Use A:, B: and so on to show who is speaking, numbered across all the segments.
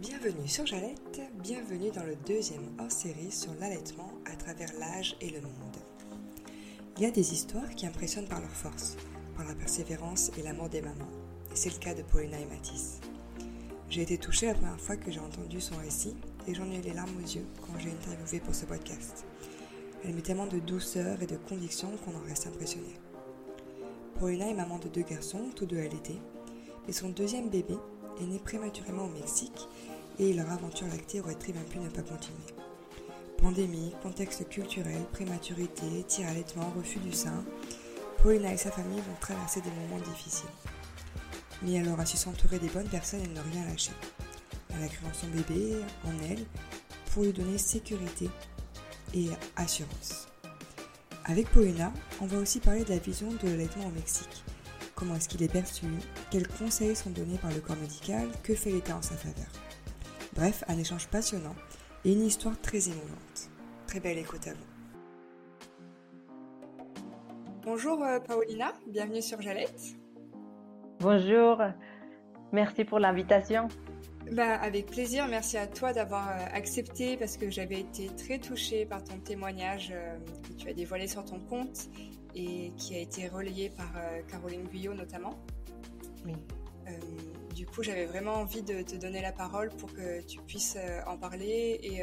A: Bienvenue sur Jalette, bienvenue dans le deuxième hors-série sur l'allaitement à travers l'âge et le monde. Il y a des histoires qui impressionnent par leur force, par la persévérance et l'amour des mamans, et c'est le cas de Paulina et Mathis. J'ai été touchée la première fois que j'ai entendu son récit et j'en ai eu les larmes aux yeux quand j'ai interviewé pour ce podcast. Elle met tellement de douceur et de conviction qu'on en reste impressionné. Paulina est maman de deux garçons, tous deux allaités, et son deuxième bébé est né prématurément au Mexique et leur aventure lactée aurait très bien pu ne pas continuer. Pandémie, contexte culturel, prématurité, tir allaitement, refus du sein, Paulina et sa famille vont traverser des moments difficiles. Mais elle aura su s'entourer des bonnes personnes et ne rien lâcher. Elle a son bébé, en elle, pour lui donner sécurité et assurance. Avec Paulina, on va aussi parler de la vision de l'allaitement au Mexique. Comment est-ce qu'il est perçu? Quels conseils sont donnés par le corps médical? Que fait l'État en sa faveur? Bref, un échange passionnant et une histoire très émouvante. Très belle écoute à vous. Bonjour euh, Paulina, bienvenue sur Jalette.
B: Bonjour, merci pour l'invitation.
A: Bah, avec plaisir, merci à toi d'avoir euh, accepté parce que j'avais été très touchée par ton témoignage euh, que tu as dévoilé sur ton compte et qui a été relayé par Caroline Guyot notamment.
B: Oui.
A: du coup, j'avais vraiment envie de te donner la parole pour que tu puisses en parler et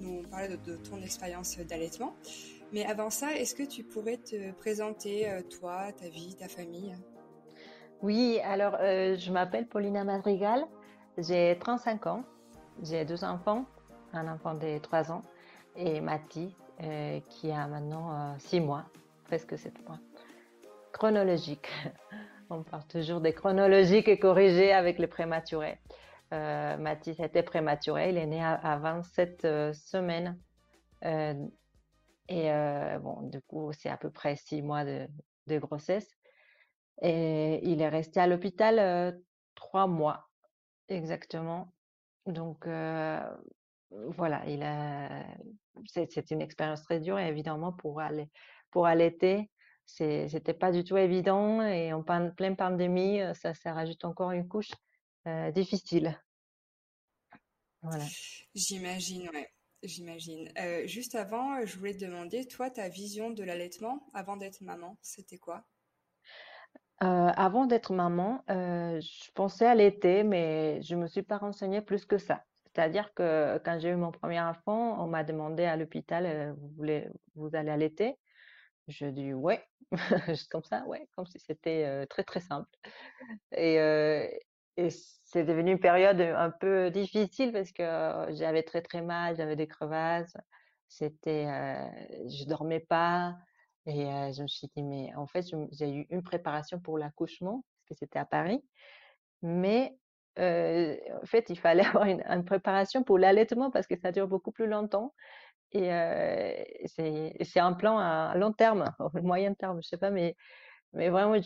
A: nous parler de ton expérience d'allaitement. Mais avant ça, est-ce que tu pourrais te présenter, euh, toi, ta vie, ta famille?
B: Oui, alors euh, je m'appelle Paulina Madrigal, j'ai 35 ans, j'ai deux enfants, un enfant de 3 ans et euh, qui a maintenant 6 mois, presque 7 mois. Chronologique. On parle toujours des chronologiques et corrigés avec les prématurés. Euh, Mathis était prématuré, il est né à, 27 semaines et euh, bon, du coup, c'est à peu près six mois de, grossesse. Et il est resté à l'hôpital euh, trois mois exactement. Donc euh, voilà, c'est une expérience très dure évidemment pour aller pour allaiter, c'était pas du tout évident et en pleine pandémie, ça, ça rajoute encore une couche euh, difficile.
A: Voilà. J'imagine, ouais. J'imagine. Euh, juste avant, je voulais te demander, toi, ta vision de l'allaitement avant d'être maman, c'était quoi?
B: Euh, avant d'être maman, euh, je pensais allaiter, mais je me suis pas renseignée plus que ça. C'est-à-dire que quand j'ai eu mon premier enfant, on m'a demandé à l'hôpital, vous voulez, vous allez allaiter? Je dis ouais, juste comme ça, ouais, comme si c'était très très simple. Et, c'est devenu une période un peu difficile parce que j'avais très très mal, j'avais des crevasses, c'était, euh, je dormais pas et je me suis dit mais en fait j'ai eu une préparation pour l'accouchement parce que c'était à Paris, mais en fait il fallait avoir une préparation pour l'allaitement parce que ça dure beaucoup plus longtemps et c'est un plan à long terme, au moyen terme, je sais pas, mais mais vraiment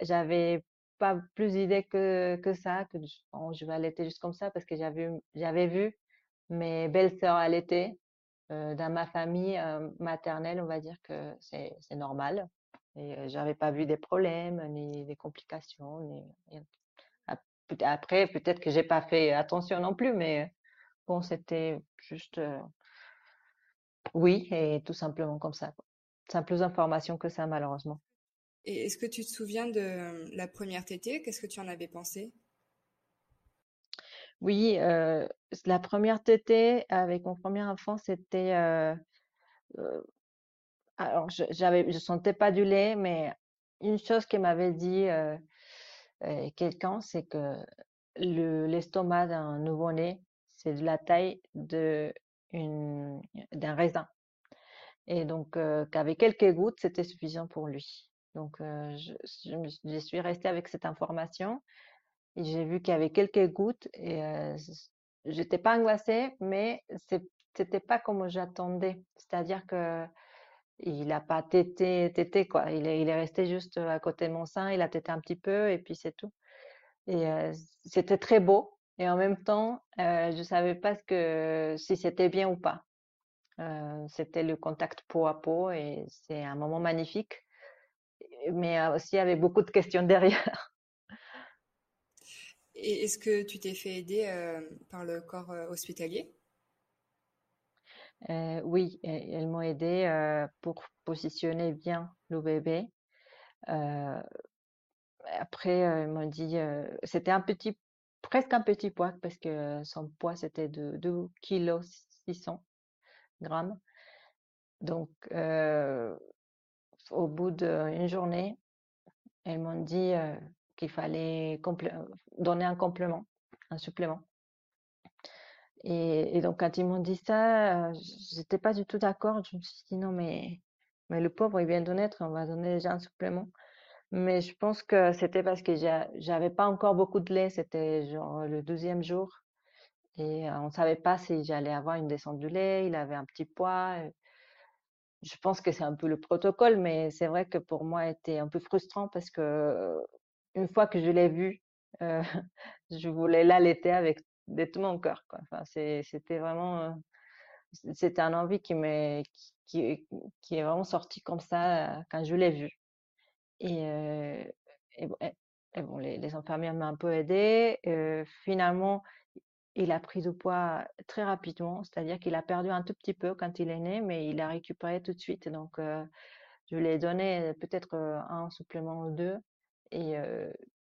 B: j'avais pas plus d'idées que, que ça, que je vais allaiter juste comme ça parce que j'avais vu mes belles-sœurs allaiter dans ma famille maternelle, on va dire que c'est normal. Et euh, j'avais pas vu des problèmes ni des complications. Après, peut-être que j'ai pas fait attention non plus, mais bon, c'était juste oui et tout simplement comme ça. Simples informations que ça, malheureusement.
A: Et est-ce que tu te souviens de la première tétée? Qu'est-ce que tu en avais pensé?
B: Oui, euh, la première tétée avec mon premier enfant, c'était euh, euh, alors je j'avais je sentais pas du lait, mais une chose qui m'avait dit quelqu'un, c'est que le l'estomac d'un nouveau-né, c'est de la taille de d'un raisin. Et donc qu'avec quelques gouttes, c'était suffisant pour lui. Donc, je, je, suis restée avec cette information j'ai vu qu'il y avait quelques gouttes et euh, j'étais pas angoissée, mais c'était pas comme j'attendais. C'est-à-dire que il a pas tété, tété quoi. Il est, il est resté juste à côté de mon sein, il a tété un petit peu et puis c'est tout. Et c'était très beau et en même temps, euh, je savais pas ce que si c'était bien ou pas. Euh, c'était le contact peau à peau et c'est un moment magnifique mais aussi avec beaucoup de questions derrière.
A: Et est-ce que tu t'es fait aider euh, par le corps euh, hospitalier?
B: Euh, oui, elles m'ont aidé euh, pour positionner bien le bébé. Euh, après, euh, ils m'ont dit, euh, c'était un petit, presque un petit poids parce que son poids c'était de 2 kilos 600 grammes. Donc, au bout d'une journée, elles m'ont dit qu'il fallait donner un complément, un supplément. Et, et donc, quand ils m'ont dit ça, j'étais pas du tout d'accord. Je me suis dit, non, mais, mais le pauvre, il vient de naître, on va donner déjà un supplément. Mais je pense que c'était parce que j'a- j'avais pas encore beaucoup de lait. C'était genre le douzième jour. Et euh, on savait pas si j'allais avoir une descente du lait. Il avait un petit poids. Je pense que c'est un peu le protocole, mais c'est vrai que pour moi, était un peu frustrant parce que une fois que je l'ai vu, je voulais l'allaiter avec de tout mon cœur. Enfin, c'était vraiment, c'était un envie qui m'est, qui, est vraiment sorti comme ça quand je l'ai vu. Et, les, infirmières m'ont un peu aidé. Euh, finalement, il a pris du poids très rapidement, c'est-à-dire qu'il a perdu un tout petit peu quand il est né, mais il a récupéré tout de suite. Donc, je lui ai donné peut-être un supplément ou deux. Et,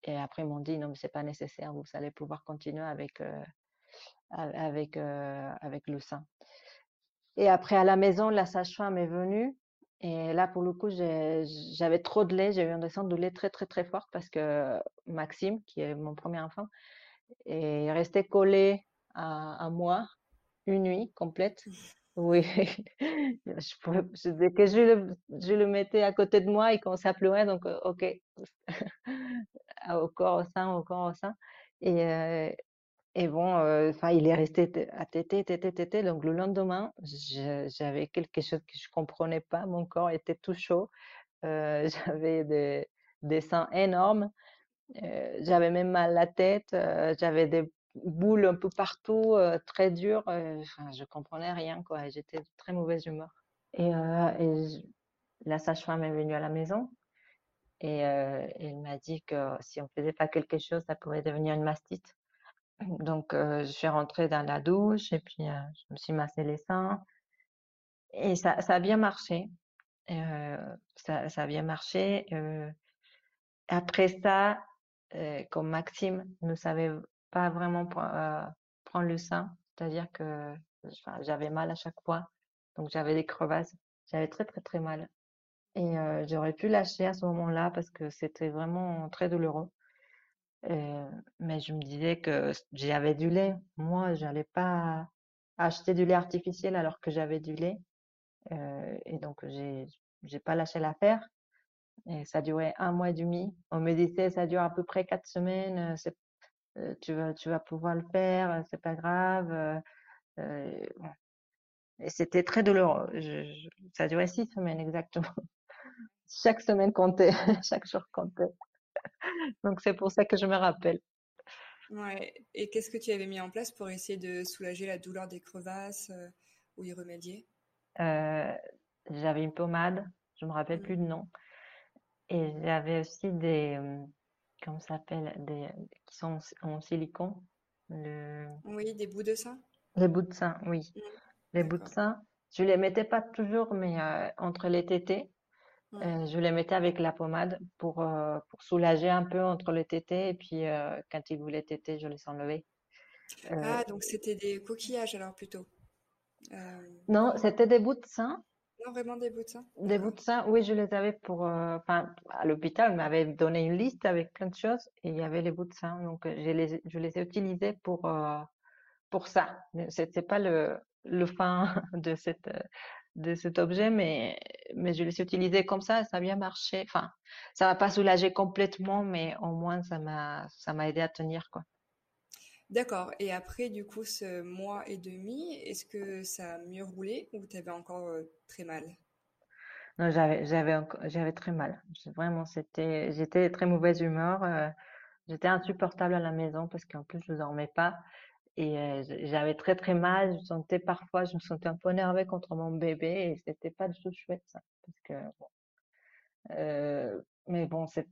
B: après, ils m'ont dit, non, mais c'est pas nécessaire, vous allez pouvoir continuer avec, avec, avec le sein. Et après, à la maison, la sage-femme est venue. Et là, pour le coup, j'avais trop de lait. J'ai eu une descente de lait très, très, très forte parce que Maxime, qui est mon premier enfant, est resté collé à, moi une nuit complète. Oui, je je- que je le mettais à côté de moi, il commençait à pleurer, donc euh, ok, au corps, au sein, au corps, au sein. Et, euh, et bon, euh, il est resté à téter, téter, téter. Donc le lendemain, j'avais quelque chose que je comprenais pas. Mon corps était tout chaud. Euh, j'avais des, des seins énormes. Euh, j'avais même mal à la tête. j'avais des boules un peu partout, très dures. euh, enfin, je comprenais rien, quoi. J'étais de très mauvaise humeur. Et, la sage-femme est venue à la maison et elle m'a dit que si on faisait pas quelque chose, ça pourrait devenir une mastite. Donc, je suis rentrée dans la douche et puis je me suis massé les seins et ça, a bien marché. Ça, a bien marché. Après ça, comme Maxime ne savait pas vraiment pre- prendre le sein, c'est-à-dire que j'avais mal à chaque fois, donc j'avais des crevasses, j'avais très très très mal. Et j'aurais pu lâcher à ce moment-là parce que c'était vraiment très douloureux. Euh, mais je me disais que j'avais du lait. Moi, j'allais pas acheter du lait artificiel alors que j'avais du lait. Euh, et donc, j'ai, j'ai pas lâché l'affaire. Et ça durait un mois et demi. On me disait, ça dure à peu près quatre semaines. tu vas, pouvoir le faire. C'est pas grave. Et c'était très douloureux. Je, je- ça durait six semaines exactement. Chaque semaine comptait. Chaque jour comptait. Donc, c'est pour ça que je me rappelle.
A: Ouais. Et qu'est-ce que tu avais mis en place pour essayer de soulager la douleur des crevasses euh, ou y remédier?
B: Euh, j'avais une pommade, je me rappelle plus le nom, et j'avais aussi des, euh, comment ça s'appelle, des qui sont en, en silicone, le,
A: Oui, des bouts de sein?
B: les bouts de sein, oui, les bouts de sein. Je les mettais pas toujours, mais euh, entre les tétés. Euh, je les mettais avec la pommade pour euh, pour soulager un peu entre les tétés, et puis euh, quand ils voulaient téter, je les enlevais.
A: Ah, donc c'était des coquillages alors plutôt.
B: Non, c'était des bouts de sein
A: non, vraiment des bouts de sein?
B: Des bouts de sein, oui, je les avais pour, enfin, à l'hôpital, on m'avait donné une liste avec plein de choses et il y avait les bouts de sein. Donc, je les, ai- je les ai utilisés pour, pour ça. C'était pas le, le fin de cette, de cet objet, mais, mais je les ai utilisés comme ça ça a bien marché. Enfin, ça m'a pas soulagé complètement, mais au moins ça m'a, ça m'a aidé à tenir, quoi.
A: D'accord. Et après, du coup, ce mois et demi, est-ce que ça a mieux roulé ou t'avais encore euh, très mal?
B: Non, j'avais, j'avais encore, j'avais très mal. Vraiment, c'était, j'étais très mauvaise humeur. euh, j'étais insupportable à la maison parce qu'en plus je dormais pas. Et j'avais très très mal, je me sentais parfois, je me sentais un peu énervée contre mon bébé et c'était pas du tout chouette ça. Mais bon, c'est,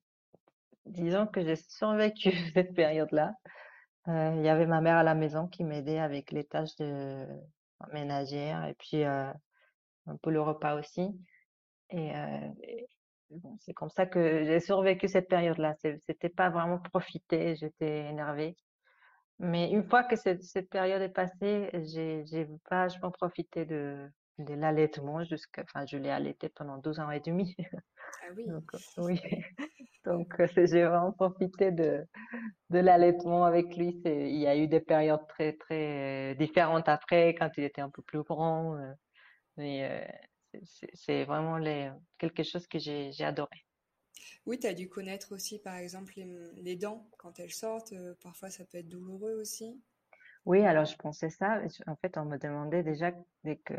B: disons que j'ai survécu cette période-là. Il y avait ma mère à la maison qui m'aidait avec les tâches de ménagères et puis un peu le repas aussi. Et, c'est comme ça que j'ai survécu cette période-là. C'était pas vraiment profiter, j'étais énervée. Mais une fois que cette, cette période est passée, j'ai j'ai vachement profité de, de l'allaitement jusqu'à, enfin, je l'ai allaité pendant 12 ans et demi.
A: Ah oui.
B: Donc, oui. Donc, euh, j'ai vraiment profité de, de l'allaitement avec lui. C'est, il y a eu des périodes très, très différentes après, quand il était un peu plus grand. euh, mais euh, c'est c'est- c'est vraiment les, quelque chose que j'ai, j'ai adoré.
A: Oui, tu as dû connaître aussi, par exemple, les, dents quand elles sortent. euh, parfois, ça peut être douloureux aussi.
B: Oui, alors je pensais ça. En fait, on me demandait déjà dès que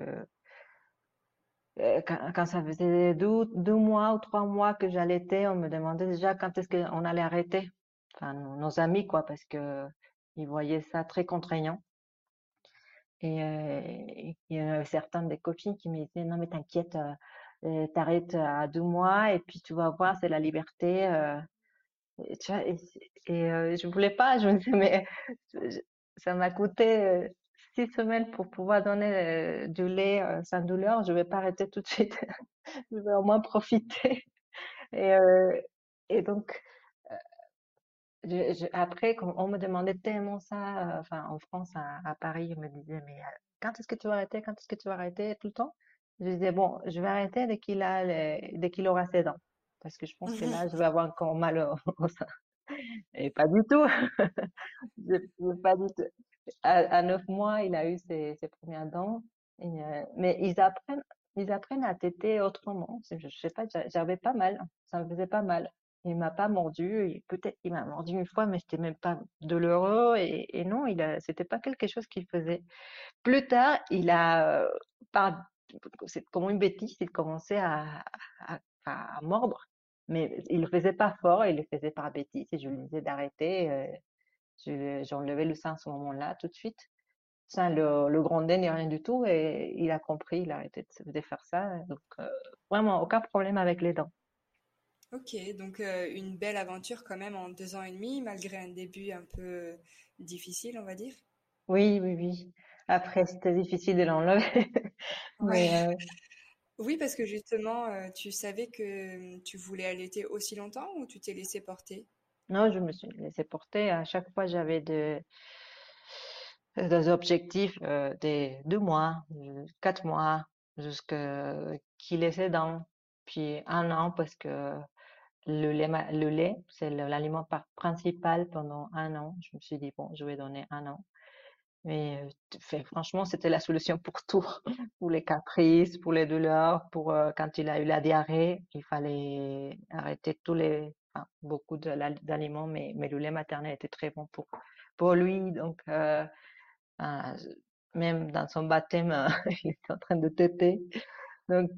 B: euh, quand, ça faisait deux, deux mois ou trois mois que j'allaitais, on me demandait déjà quand est-ce qu'on allait arrêter. Enfin, nos, amis, quoi, parce que ils voyaient ça très contraignant. Et euh, il y en avait certaines des copines qui me disaient, non, mais t'inquiète, euh, euh, t'arrêtes à deux mois et puis tu vas voir, c'est la liberté. euh. Et, tu vois, et, euh, je voulais pas, je me disais, mais ça m'a coûté euh, six semaines pour pouvoir donner du lait sans douleur. Je vais pas arrêter tout de suite. Je vais au moins profiter. Et, et donc, après, on me demandait tellement ça, enfin, en France, à, à Paris, on me disait, mais quand est-ce que tu vas arrêter? Quand est-ce que tu vas arrêter? Tout le temps? Je disais, bon, je vais arrêter dès qu'il a dès qu'il aura ses dents. Parce que je pense que là, je vais avoir encore mal au, sein. Et pas du tout. Pas du tout. À, neuf mois, il a eu ses, ses premières dents. Euh, mais ils apprennent, ils apprennent à téter autrement. Je, sais pas, j'a- j'avais pas mal. Ça me faisait pas mal. Il m'a pas mordu. Peut-être qu'il m'a mordu une fois, mais c'était même pas douloureux. Et, non, il a, c'était pas quelque chose qu'il faisait. Plus tard, il a, euh, c'est comme une bêtise, il commençait à, à, à mordre. Mais il le faisait pas fort, il le faisait par bêtise. Et je lui disais d'arrêter. euh, je- J'ai enlevé le sein à ce moment-là, tout de suite. Le, le gronder ni rien du tout. Et il a compris, il a arrêté de, de faire ça. Donc, euh, vraiment, aucun problème avec les dents.
A: Ok, donc euh, une belle aventure quand même en deux ans et demi, malgré un début un peu difficile, on va dire.
B: Oui, oui, oui. Après, c'était difficile de l'enlever. Mais euh,
A: Oui, parce que justement, euh, tu savais que tu voulais allaiter aussi longtemps ou tu t'es laissé porter?
B: non, je me suis laissée porter. À chaque fois, j'avais de, des objectifs euh, des deux mois, euh, quatre mois, jusqu'à qu'il ait ses dents. Puis un an, parce que le lait, le lait, c'est l'aliment principal pendant un an. Je me suis dit, bon, je vais donner un an. Mais franchement, c'était la solution pour tout, pour les caprices, pour les douleurs, pour quand il a eu la diarrhée, il fallait arrêter tous les, beaucoup de d'aliments, mais, le lait maternel était très bon pour pour lui. Donc même dans son baptême, il était en train de téter. Donc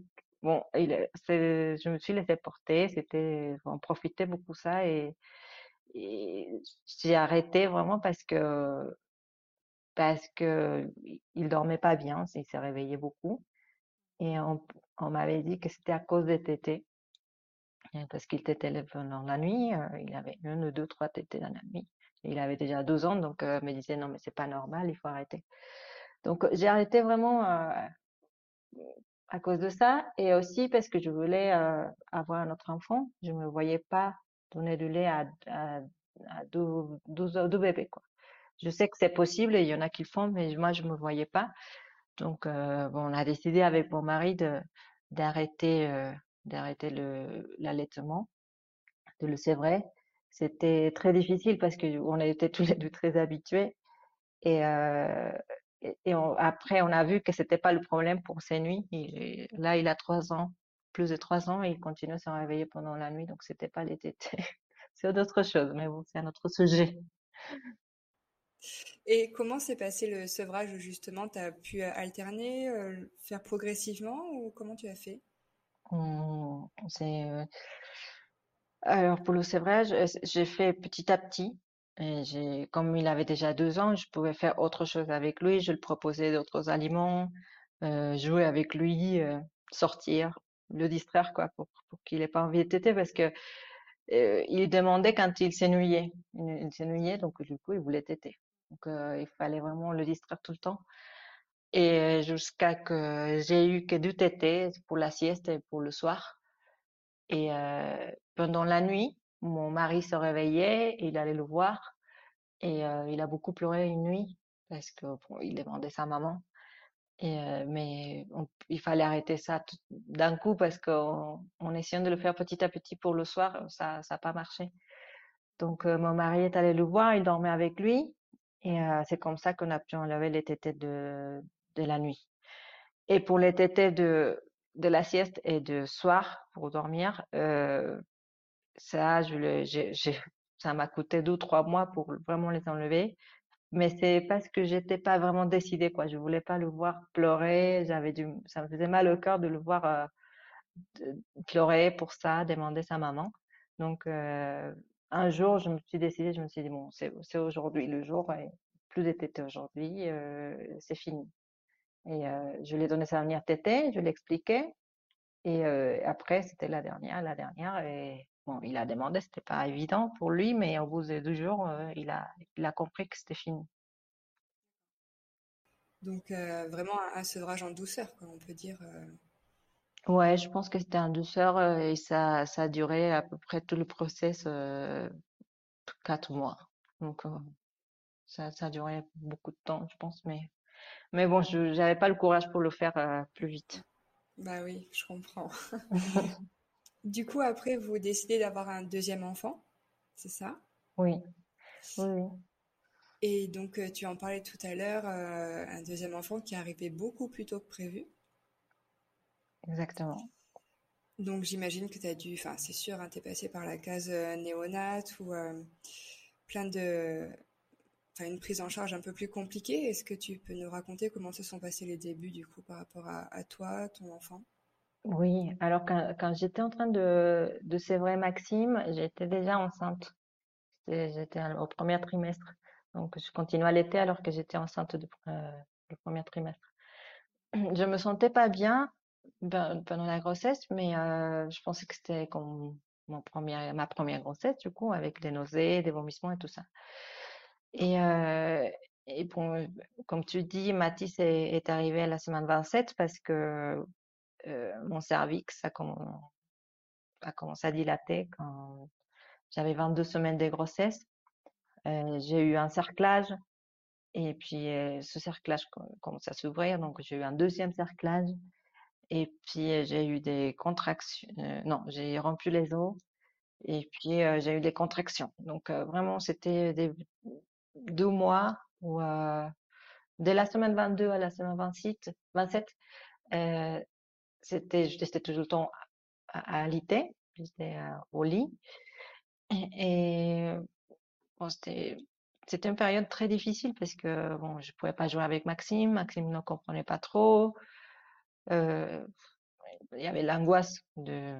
B: bon, je me suis laissée porter. C'était, on profitait beaucoup ça et, et j'ai arrêté vraiment parce que parce que il dormait pas bien, il s'est réveillé beaucoup et on, m'avait dit que c'était à cause des tétés hein, parce qu'il tétait pendant la nuit, il avait une deux, trois tétés dans la nuit. Il avait déjà 12 ans, donc euh, me disait non mais c'est pas normal, il faut arrêter. Donc j'ai arrêté vraiment à cause de ça et aussi parce que je voulais avoir un autre enfant. Je me voyais pas donner du lait à, à, deux, deux, deux bébés quoi. Je sais que c'est possible, et il y en a qui le font, mais moi je me voyais pas. Donc, euh, on a décidé avec mon mari d'arrêter euh, l'allaitement, de le. C'était très difficile parce que on était tous les deux très habitués et euh, après on a vu que c'était pas le problème pour ses nuits. Là, il a trois ans, plus de trois ans, et il continue à se réveiller pendant la nuit, donc c'était pas les tétés. C'est autre chose, mais bon, c'est un autre sujet.
A: Et comment s'est passé le sevrage justement? Tu as pu alterner, euh, faire progressivement ou comment tu as fait?
B: Euh, Alors pour le sevrage, euh, j'ai fait petit à petit. Comme il avait déjà deux ans, je pouvais faire autre chose avec lui. Je lui proposais d'autres aliments, jouer avec lui, sortir, le distraire quoi, pour, qu'il ait pas envie de téter parce que il demandait quand il s'ennuyait. Il, il s'ennuyait, donc du coup, il voulait téter. Donc, euh, il fallait vraiment le distraire tout le temps. Et jusqu'à que j'ai eu que du tété pour la sieste et pour le soir. Et euh, pendant la nuit, mon mari se réveillait, il allait le voir et euh, il a beaucoup pleuré une nuit parce que bon, il demandait sa maman. Et, mais il fallait arrêter ça d'un coup parce qu'en en essayant de le faire petit à petit pour le soir, ça n'a pas marché. Donc mon mari est allé le voir, il dormait avec lui et c'est comme ça qu'on a pu enlever les tétés de la nuit. Et pour les tétés de de la sieste et de soir pour dormir, ça ça m'a coûté deux trois mois pour vraiment les enlever. Mais c'est parce que j'étais pas vraiment décidée, quoi. Je voulais pas le voir pleurer. J'avais du, ça me faisait mal au cœur de le voir pleurer pour ça, demander sa maman. Donc un jour, je me suis décidée, je me suis dit bon, c'est aujourd'hui le jour et plus de tétés aujourd'hui, euh, c'est fini. Et euh, je lui ai donné sa dernière tétée, je expliqué. Et euh, après, c'était la dernière, la dernière. Et bon, il a demandé, c'était pas évident pour lui, mais au bout de deux jours, il a, compris que c'était fini.
A: Donc vraiment un, un sevrage en douceur, quoi, on peut dire.
B: Ouais, je pense que c'était en douceur euh, et ça, ça a duré à peu près tout le process euh, quatre mois. Donc euh, ça, ça a duré beaucoup de temps, je pense. Mais, mais bon, je j'avais pas le courage pour le faire euh, plus vite.
A: Bah oui, je comprends. Du coup, après, vous décidez d'avoir un deuxième enfant, c'est ça?
B: Oui, oui, oui,
A: Et donc, tu en parlais tout à l'heure, euh, un deuxième enfant qui est arrivé beaucoup plus tôt que prévu.
B: Exactement.
A: Donc, j'imagine que tu as dû, enfin, c'est sûr, hein, tu es passé par la case euh, néonate ou euh, plein de, enfin, une prise en charge un peu plus compliquée. Est-ce que tu peux nous raconter comment se sont passés les débuts, du coup, par rapport à, à toi, ton enfant?
B: Oui, alors quand, quand j'étais en train de, de sévrer Maxime, j'étais déjà enceinte. J'étais au premier trimestre. Donc je continuais à allaiter alors que j'étais enceinte de, euh, le premier trimestre. Je me sentais pas bien ben, pendant la grossesse, mais je pensais que c'était mon premier, ma première grossesse, du coup, avec des nausées, des vomissements et tout ça. Et, comme tu dis, Mathis est, est arrivé à la semaine 27 parce que mon cervix a, comm- a commencé à dilater quand j'avais 22 semaines de grossesse. J'ai eu un cerclage et puis ce cerclage co- commence à s'ouvrir, donc j'ai eu un deuxième cerclage. Et puis j'ai eu des contractions. non, j'ai rompu les os. Et puis j'ai eu des contractions. Donc vraiment, c'était des deux mois où dès la semaine 22 à la semaine 26, 27, euh, c'était, j'étais tout le temps à, à alité, j'étais au lit. Et, c'était une période très difficile parce que bon, je pouvais pas jouer avec Maxime, Maxime ne comprenait pas trop. Euh, il y avait l'angoisse de,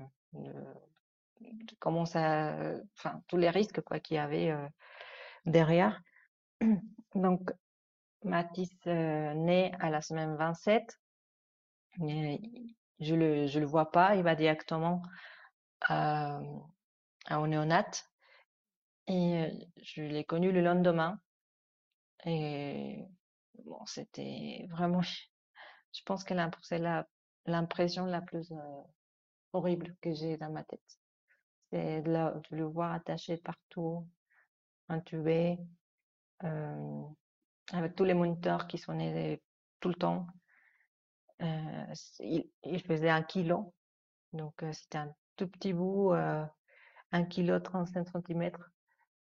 B: comment ça, enfin tous les risques quoi qu'il y avait euh, derrière. Donc Mathis euh, naît à la semaine 27. Et je le je le vois pas, il va directement à, à au néonat et euh, je l'ai connu le lendemain et bon c'était vraiment je pense que c'est l'impression la plus euh, horrible que j'ai dans ma tête. C'est de, le voir attaché partout, intubé, euh, avec tous les moniteurs qui sonnaient tout le temps. Euh, il, faisait un kilo, donc euh, c'était un tout petit bout, un kilo 35 centimètres.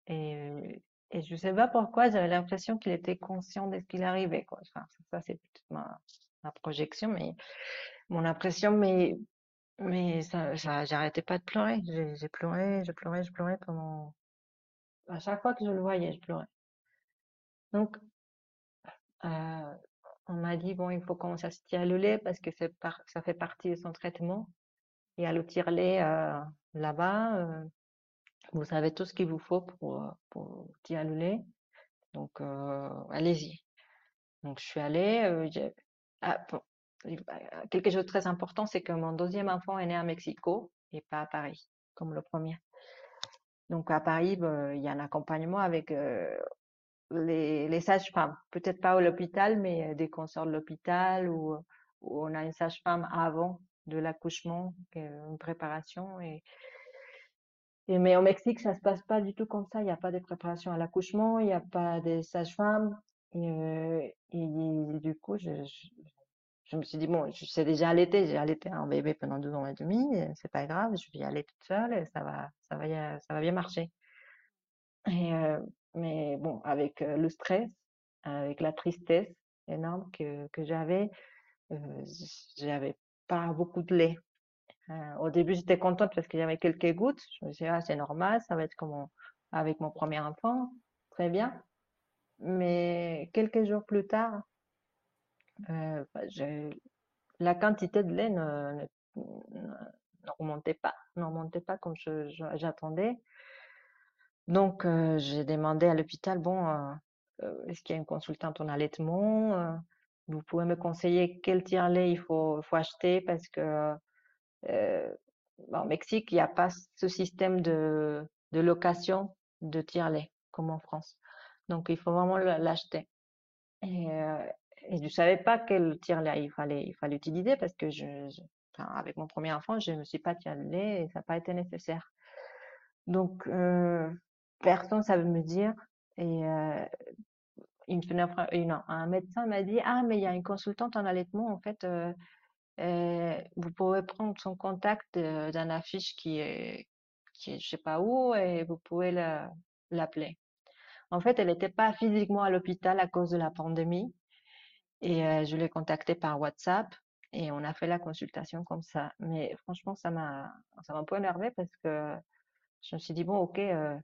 B: Et, et je sais pas pourquoi, j'avais l'impression qu'il était conscient de ce qu'il arrivait, ça, c'est peut-être ma, ma projection, mais mon impression, mais mais ça, j'arrêtais pas de pleurer. J'ai pleuré, je pleurais, je pleurais pendant à chaque fois que je le voyais, je pleurais. Donc euh, on m'a dit bon, il faut commencer à se tirer le lait parce que ça fait partie de son traitement. Et à le euh, là-bas, euh, vous savez tout ce qu'il vous faut pour pour tirer le lait. Donc euh, allez-y. Donc je suis allée. Euh, ah, bon, quelque chose de très important, c'est que mon deuxième enfant est né à Mexico et pas à Paris, comme le premier. Donc à Paris, ben, il y a un accompagnement avec euh, les, sages-femmes. Peut-être pas à l'hôpital, mais des consorts de l'hôpital où on a une sage-femme avant de l'accouchement, une préparation. Et, mais au Mexique, ça se passe pas du tout comme ça. Il n'y a pas de préparation à l'accouchement, il n'y a pas de sage-femme. Et, du coup, je, me suis dit, bon, je sais déjà allaiter, j'ai allaité un bébé pendant deux ans et demi, c'est pas grave, je vais y aller toute seule et ça va, ça va, bien marcher. Mais bon, avec le stress, avec la tristesse énorme que, j'avais, euh, j'avais pas beaucoup de lait. Au début, j'étais contente parce qu'il y avait quelques gouttes. Je me suis dit, ah, c'est normal, ça va être comme avec mon premier enfant, très bien. Mais quelques jours plus tard, euh, bah, la quantité de lait ne, ne, remontait pas, comme j'attendais. Donc, euh, j'ai demandé à l'hôpital, bon, euh, euh, est-ce qu'il y a une consultante en allaitement Vous pouvez me conseiller quel tire-lait il faut, acheter parce que au Mexique, il n'y a pas ce système de location de tire-lait comme en France. Donc, il faut vraiment l'acheter. Et, et je savais pas quel tire-lait il fallait, il fallait utiliser parce que je, avec mon premier enfant, je me suis pas tiré le lait et ça n'a pas été nécessaire. Donc, euh, personne ne savait me dire. Et euh, une, une, un médecin m'a dit, ah, mais il y a une consultante en allaitement, en fait, euh, euh, vous pouvez prendre son contact d'un affiche qui est, qui est je sais pas où et vous pouvez l'appeler. En fait, elle n'était pas physiquement à l'hôpital à cause de la pandémie. Et euh, je l'ai contacté par WhatsApp et on a fait la consultation comme ça. Mais franchement, ça m'a ça m'a un peu énervé parce que je me suis dit bon, ok, euh,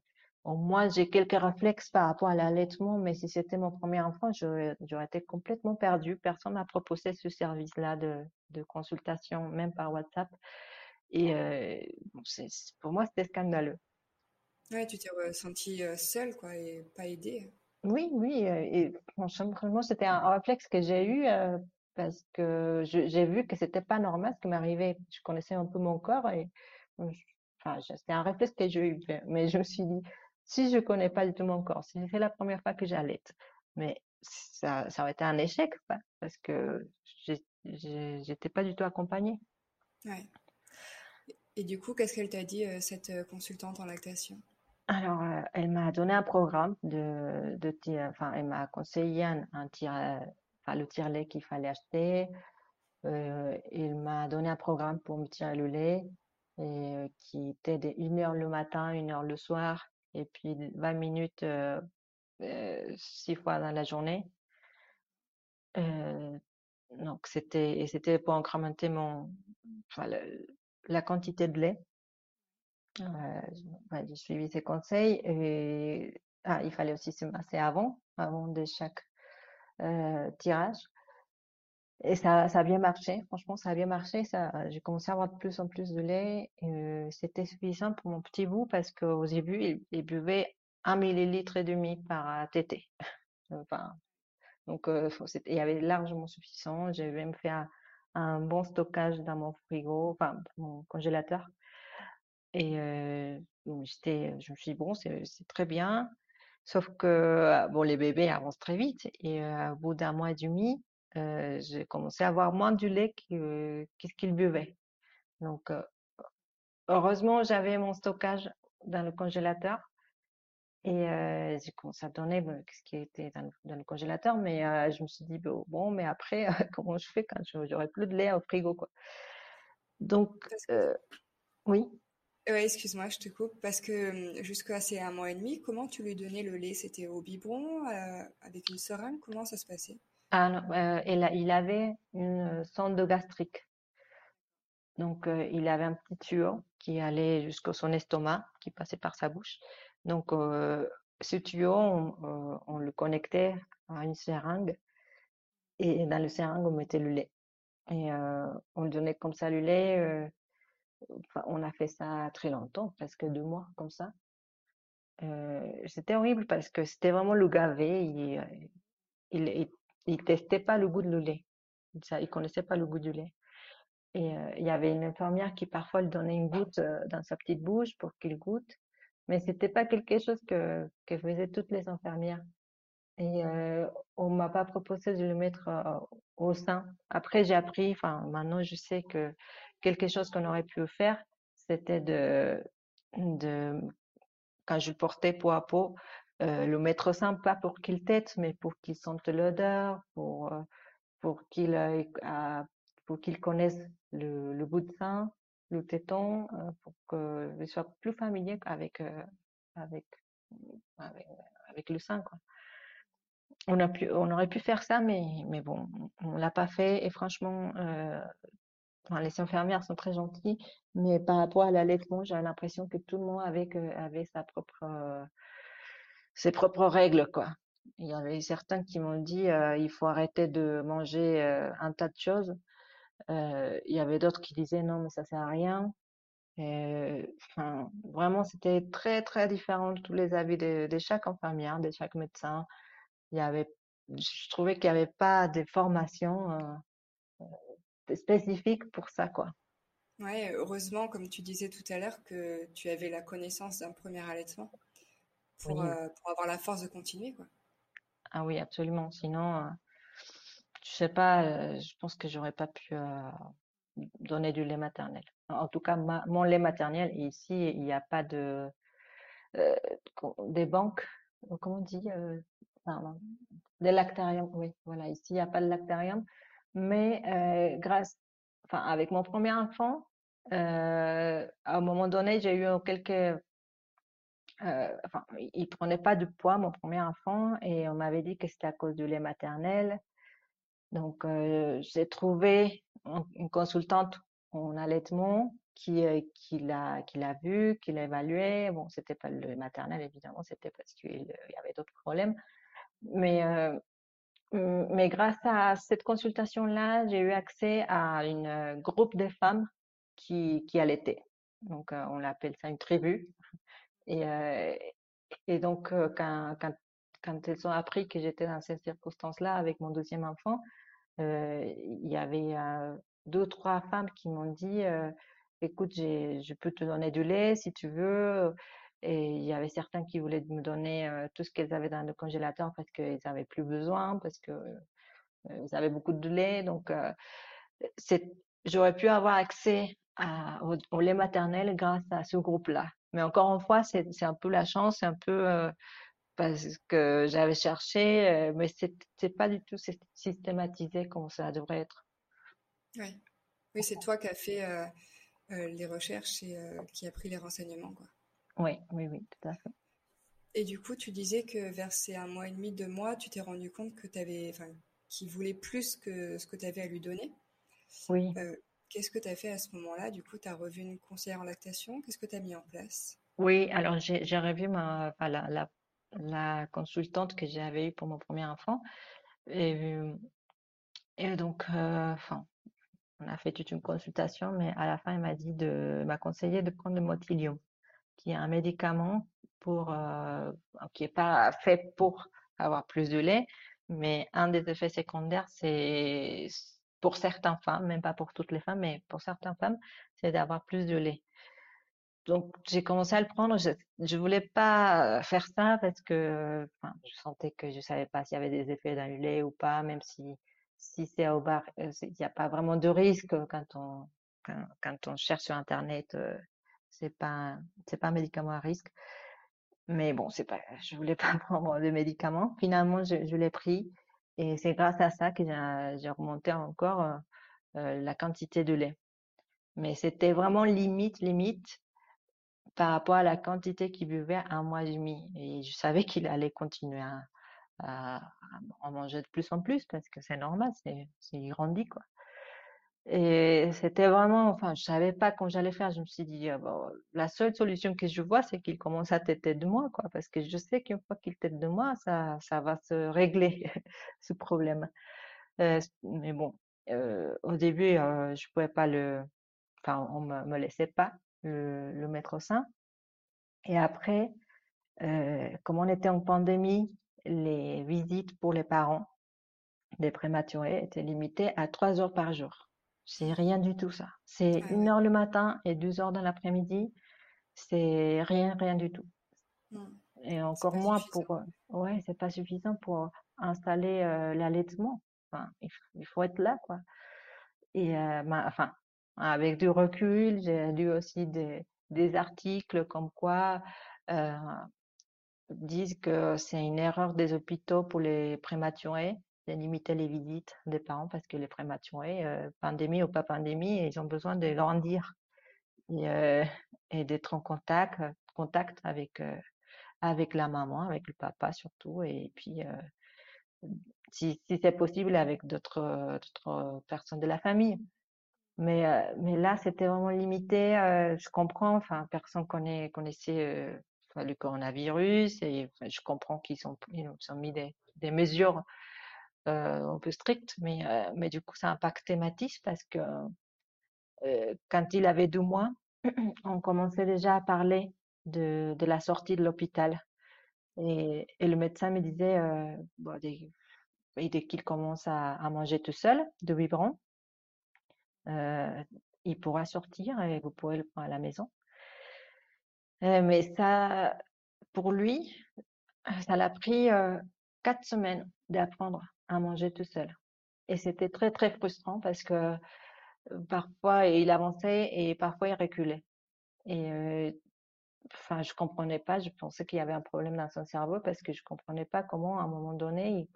B: au moins j'ai quelques réflexes par rapport à l'allaitement, mais si c'était mon premier enfant, j'aurais été complètement perdue. Personne m'a proposé ce service-là de, consultation, même par WhatsApp. Et euh, pour moi, c'était scandaleux.
A: Ouais, tu t'es sentie seule, quoi, et pas aidée.
B: Oui, oui, euh, et franchement, c'était un réflexe que j'ai eu euh, parce que j'ai vu que c'était pas normal ce qui m'arrivait. Je connaissais un peu mon corps et enfin, c'était un réflexe que j'ai eu. Mais je me suis dit, si je connais pas du tout mon corps, si c'est la première fois que j'allaite, mais ça, ça aurait été un échec parce que j'étais pas du tout accompagnée.
A: Ouais. Et du coup, qu'est-ce qu'elle t'a dit, euh, cette consultante en lactation?
B: Alors, euh, elle m'a donné un programme de, tir, enfin, elle m'a conseillé un, tir, enfin, le tire-lait qu'il fallait acheter. Euh, il m'a donné un programme pour me tirer le lait, euh, qui était de heure le matin, une heure le soir, et puis 20 minutes euh, euh, six fois dans la journée. Euh, donc, c'était pour incrémenter mon, enfin, la quantité de lait. Euh, j'ai suivi ses conseils et ah, il fallait aussi se masser avant, avant de chaque euh, tirage. Et ça, ça a bien marché. Franchement, ça a bien marché. J'ai commencé à avoir de plus en plus de lait. Euh, c'était suffisant pour mon petit bout parce qu'au début, il, buvait un millilitre et demi par tété. donc, euh, il y avait largement suffisant. J'ai même fait un, bon stockage dans mon frigo, enfin, mon congélateur. Et j'étais, je me suis dit, bon, c'est très bien. Sauf que, bon, les bébés avancent très vite. Et au bout d'un mois et demi, j'ai commencé à avoir moins du lait que qu'est-ce qu'ils buvaient. Donc, heureusement, j'avais mon stockage dans le congélateur. Et j'ai commencé à donner ce qui était dans le, dans le congélateur. Mais je me suis dit, bon, bon mais après, comment je fais quand j'aurai plus de lait au frigo, quoi. Donc, oui.
A: Excuse-moi, je te coupe, parce que jusqu'à ces un mois et demi, comment tu lui donnais le lait? C'était au biberon, euh, avec une seringue? Comment ça se passait?
B: Ah euh, il, avait une sonde gastrique. Donc, euh, il avait un petit tuyau qui allait jusqu'au son estomac, qui passait par sa bouche. Donc, euh, ce tuyau, on, euh, le connectait à une seringue et dans le seringue, on mettait le lait. Et euh, on donnait comme ça le lait On a fait ça très longtemps, presque deux mois comme ça. Euh, c'était horrible parce que c'était vraiment le gavé. Il, il, il, testait pas le goût de le lait. Ça, il connaissait pas le goût du lait. Et euh, il y avait une infirmière qui parfois lui donnait une goutte euh, dans sa petite bouche pour qu'il goûte. mais c'était pas quelque chose que, que faisaient toutes les infirmières. Et euh, on m'a pas proposé de le mettre euh, au sein. Après, j'ai appris, enfin, maintenant, je sais que quelque chose qu'on aurait pu faire, c'était de, quand je portais peau à peau, euh, le mettre sein, pas pour qu'il tête, mais pour qu'il sente l'odeur, pour, euh, pour qu'il pour qu'il connaisse le, le bout de sein, le téton, euh, pour qu'il soit plus familier avec, avec, avec, le sein, quoi. On a pu, on aurait pu faire ça, mais, mais bon, on l'a pas fait. Et franchement, enfin, les infirmières sont très gentilles, mais par rapport à l'allaitement, j'ai l'impression que tout le monde avait, avait sa propre, euh, ses propres règles, quoi. Il y avait certains qui m'ont dit, euh, il faut arrêter de manger euh, un tas de choses. Il y avait d'autres qui disaient, non, mais ça sert à rien. Enfin, vraiment, c'était très, très différent de tous les avis de, chaque infirmière, de chaque médecin il y avait, je trouvais qu'il n'y avait pas de formation spécifique pour ça, quoi.
A: Ouais, heureusement, comme tu disais tout à l'heure, que tu avais la connaissance d'un premier allaitement pour,
B: Oui.
A: euh, pour avoir la force de continuer, quoi.
B: Ah oui, absolument. Sinon, euh, je sais pas, euh, je pense que j'aurais pas pu donner du lait maternel. En tout cas, ma- mon lait maternel, ici, il n'y a pas de des banques, comment on dit, pardon, des lactariums. Oui, voilà, ici, il n'y a pas de lactarium. Mais euh, grâce, enfin, avec mon premier enfant, euh, à un moment donné, j'ai eu quelques, euh, enfin, il prenait pas de poids, mon premier enfant, et on m'avait dit que c'était à cause du lait maternel. Donc, euh, j'ai trouvé un- une consultante en allaitement qui, qui l'a, qui l'a vu, qui l'a évalué. Bon, c'était pas le maternel, évidemment, c'était parce qu'il y avait d'autres problèmes. Mais, Hum, Mais grâce à cette consultation-là, j'ai eu accès à une euh, groupe de femmes qui, qui allaitaient. Donc, euh, on l'appelle ça une tribu. Et, euh, donc, quand, elles ont appris que j'étais dans ces circonstances-là avec mon deuxième enfant, il y avait euh, deux trois femmes qui m'ont dit, écoute, je peux te donner du lait si tu veux. Et il y avait certains qui voulaient me donner euh, tout ce qu'elles avaient dans le congélateur parce qu'ils avaient plus besoin, parce que euh, avaient beaucoup de lait. Donc, euh, j'aurais pu avoir accès au, lait maternel grâce à ce groupe-là. Mais encore une fois, c'est, un peu la chance, c'est un peu euh, parce que j'avais cherché, mais c'est, c'est pas du tout syst- systématisé comme ça devrait être.
A: Oui, c'est toi qui as fait les recherches et qui a pris les renseignements, quoi.
B: Oui, oui, oui, tout à fait.
A: Et du coup, tu disais que vers ces un mois et demi, deux mois, tu t'es rendu compte que tu avais, enfin, qu'il voulait plus que ce que tu avais à lui donner.
B: Oui,
A: Euh, qu'est-ce que tu as fait à ce moment-là? Du coup, tu as revu une conseillère en lactation? Qu'est-ce que tu as mis en place?
B: oui. Alors j'ai, revu ma, enfin, la, la, la consultante que j'avais eue pour mon premier enfant. Et, euh, et donc, euh, enfin, on a fait toute une consultation, mais à la fin, elle m'a dit de, m'a conseillé de prendre le Motilium. Qui est un médicament pour, euh, qui est pas fait pour avoir plus de lait, mais un des effets secondaires, c'est pour certaines femmes, même pas pour toutes les femmes, mais pour certaines femmes, c'est d'avoir plus de lait. Donc j'ai commencé à le prendre. Je, je voulais pas faire ça parce que, je sentais que je savais pas s'il y avait des effets dans le lait ou pas, même si si c'est au bar, euh, il n'y a pas vraiment de risque quand on quand on cherche sur Internet. euh, c'est pas c'est pas un médicament à risque. Mais bon, c'est pas, je voulais pas prendre de médicament. Finalement, je, l'ai pris et c'est grâce à ça que j'ai remonté encore euh, euh, la quantité de lait. Mais c'était vraiment limite, limite par rapport à la quantité qu'il buvait un mois et demi. Et je savais qu'il allait continuer à, en manger de plus en plus parce que c'est normal, c'est, c'est, il grandit, quoi. Et c'était vraiment, enfin, je savais pas comment j'allais faire. Je me suis dit, ah la seule solution que je vois, c'est qu'il commence à têter de moi, quoi, parce que je sais qu'une fois qu'il tète de moi, ça, ça va se régler, ce problème. Euh, mais bon, euh, au début, euh, je pouvais pas le, enfin, on me, me laissait pas le, le mettre au sein. Et après, euh, comme on était en pandémie, les visites pour les parents des prématurés étaient limitées à trois heures par jour. C'est rien du tout ça. C'est
A: Ah
B: une
A: ouais.
B: heure le matin et deux heures dans l'après-midi. C'est rien, rien du tout.
A: Hmm.
B: Et encore moins
A: suffisant.
B: pour, euh, ouais, c'est pas suffisant pour installer euh, l'allaitement. Enfin, il, faut être là, quoi. Et euh, enfin, avec du recul, j'ai lu aussi des, des articles comme quoi euh, disent que c'est une erreur des hôpitaux pour les prématurés de limiter les visites des parents parce que les prématurés, euh, pandémie ou pas pandémie, ils ont besoin de grandir et, euh, d'être en contact, contact avec euh, avec la maman, avec le papa surtout, et puis euh, si, si c'est possible avec d'autres euh, personnes de la famille. Mais euh, mais là, c'était vraiment limité. euh, je comprends. Enfin, personne connaît connaissait euh, le coronavirus et je comprends qu'ils sont ils ont mis des des mesures euh, un peu strictes, mais euh, mais du coup, ça impactait Mathis parce que euh, quand il avait deux mois, on commençait déjà à parler de de la sortie de l'hôpital. Et, et le médecin me disait, euh, dès, dès qu'il commence à, manger tout seul, de biberon, euh, il pourra sortir et vous pourrez le prendre à la maison. Euh, mais ça, pour lui, ça l'a pris euh, quatre semaines d'apprendre à manger tout seul. Et c'était très, très frustrant parce que euh, parfois il avançait et parfois il reculait. Et euh, enfin, je comprenais pas, je pensais qu'il y avait un problème dans son cerveau parce que je comprenais pas comment, à un moment donné, il,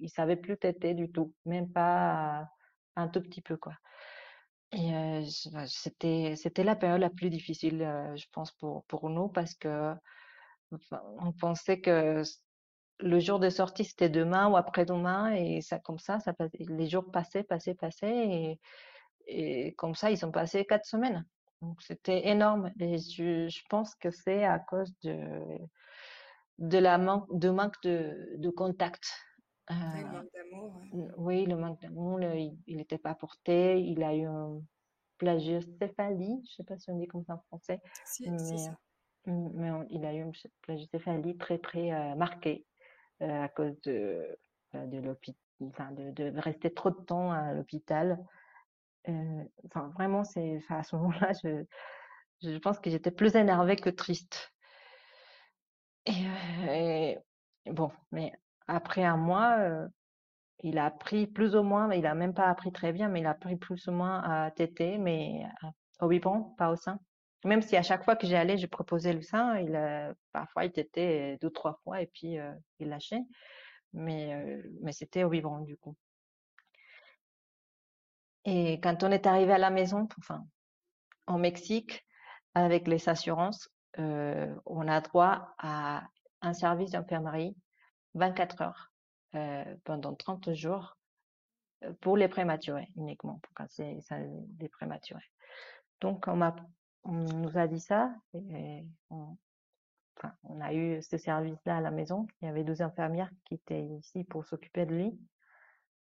B: il savait plus téter du tout, même pas un tout petit peu, quoi. Et euh, enfin, c'était, c'était la période la plus difficile, je pense, pour, pour nous parce que on pensait que le jour de sortie, c'était demain ou après-demain et ça, comme ça, les jours passaient, passaient, passaient et, et comme ça, ils ont passé quatre semaines. Donc, c'était énorme et je, je pense que c'est à cause de, de la manque de manque de, de contact. Euh,
A: le manque d'amour. ouais.
B: oui, le manque d'amour, il n'était pas porté, il a eu un plagiocéphalie, je sais pas si on dit comme ça en français,
A: Si,
B: mais,
A: ça.
B: mais on- il a eu une plagiocéphalie très très euh, marquée à cause de, euh, de enfin de, rester trop de temps à l'hôpital. Euh, enfin vraiment, c'est, à ce moment-là, je, je pense que j'étais plus énervée que triste. Et, euh, bon, mais après un mois, il a appris plus ou moins, mais il a même pas appris très bien, mais il a appris plus ou moins à téter, mais au biberon, pas au sein. Même si à chaque fois que j'y allais, je proposais le sein, a, parfois il tétait deux, trois fois et puis euh, il lâchait, mais euh, mais c'était biberon du coup. Et quand on est arrivé à la maison, enfin en Mexique, avec les assurances, euh, on a droit à un service d'infirmerie 24 heures euh, pendant 30 jours euh, pour les prématurés uniquement, pour ça, des prématurés. Donc on m'a, on nous a dit ça et on, enfin, on a eu ce service-là à la maison. Il y avait 12 infirmières qui étaient ici pour s'occuper de lui.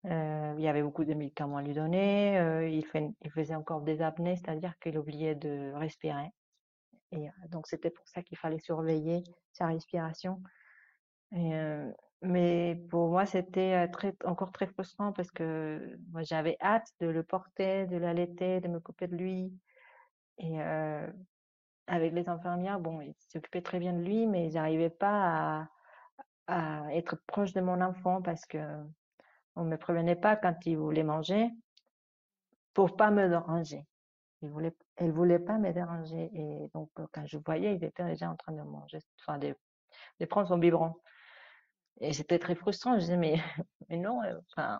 B: Euh, il y avait beaucoup de médicaments à lui donner. Euh, il, faisait encore des apnées, c'est-à-dire qu'il oubliait de respirer. Et euh, donc c'était pour ça qu'il fallait surveiller sa respiration. Mais pour moi, c'était encore très frustrant parce que moi, j'avais hâte de le porter, de l'allaiter, de me couper de lui. Et avec les infirmières, bon, ils s'occupaient très bien de lui, mais ils n'arrivaient pas à, être proche de mon enfant parce que on me prévenait pas quand il voulait manger pour pas me déranger. Il voulait, elle voulait pas me déranger. Et donc, quand je voyais, il était déjà en train de manger, enfin, de, prendre son biberon. Et c'était très frustrant. Je disais, mais, mais non, enfin,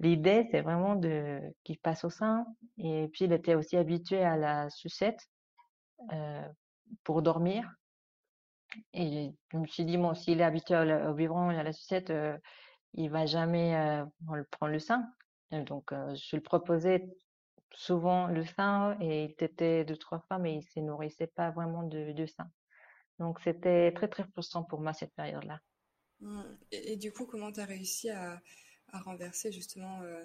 B: l'idée, c'est vraiment de, qu'il passe au sein. Et puis, il était aussi habitué à la sucette, euh, pour dormir. Et je me suis dit, bon, s'il est habitué au, biberon et à la sucette, euh, il va jamais euh, prendre le sein. Donc, euh, je le proposais souvent le sein et il tétait deux, trois fois, mais il se nourrissait pas vraiment de, de sein. Donc, c'était très, très frustrant pour moi cette période-là.
A: Hmm. Et, et du coup, comment tu as réussi à, à renverser justement euh,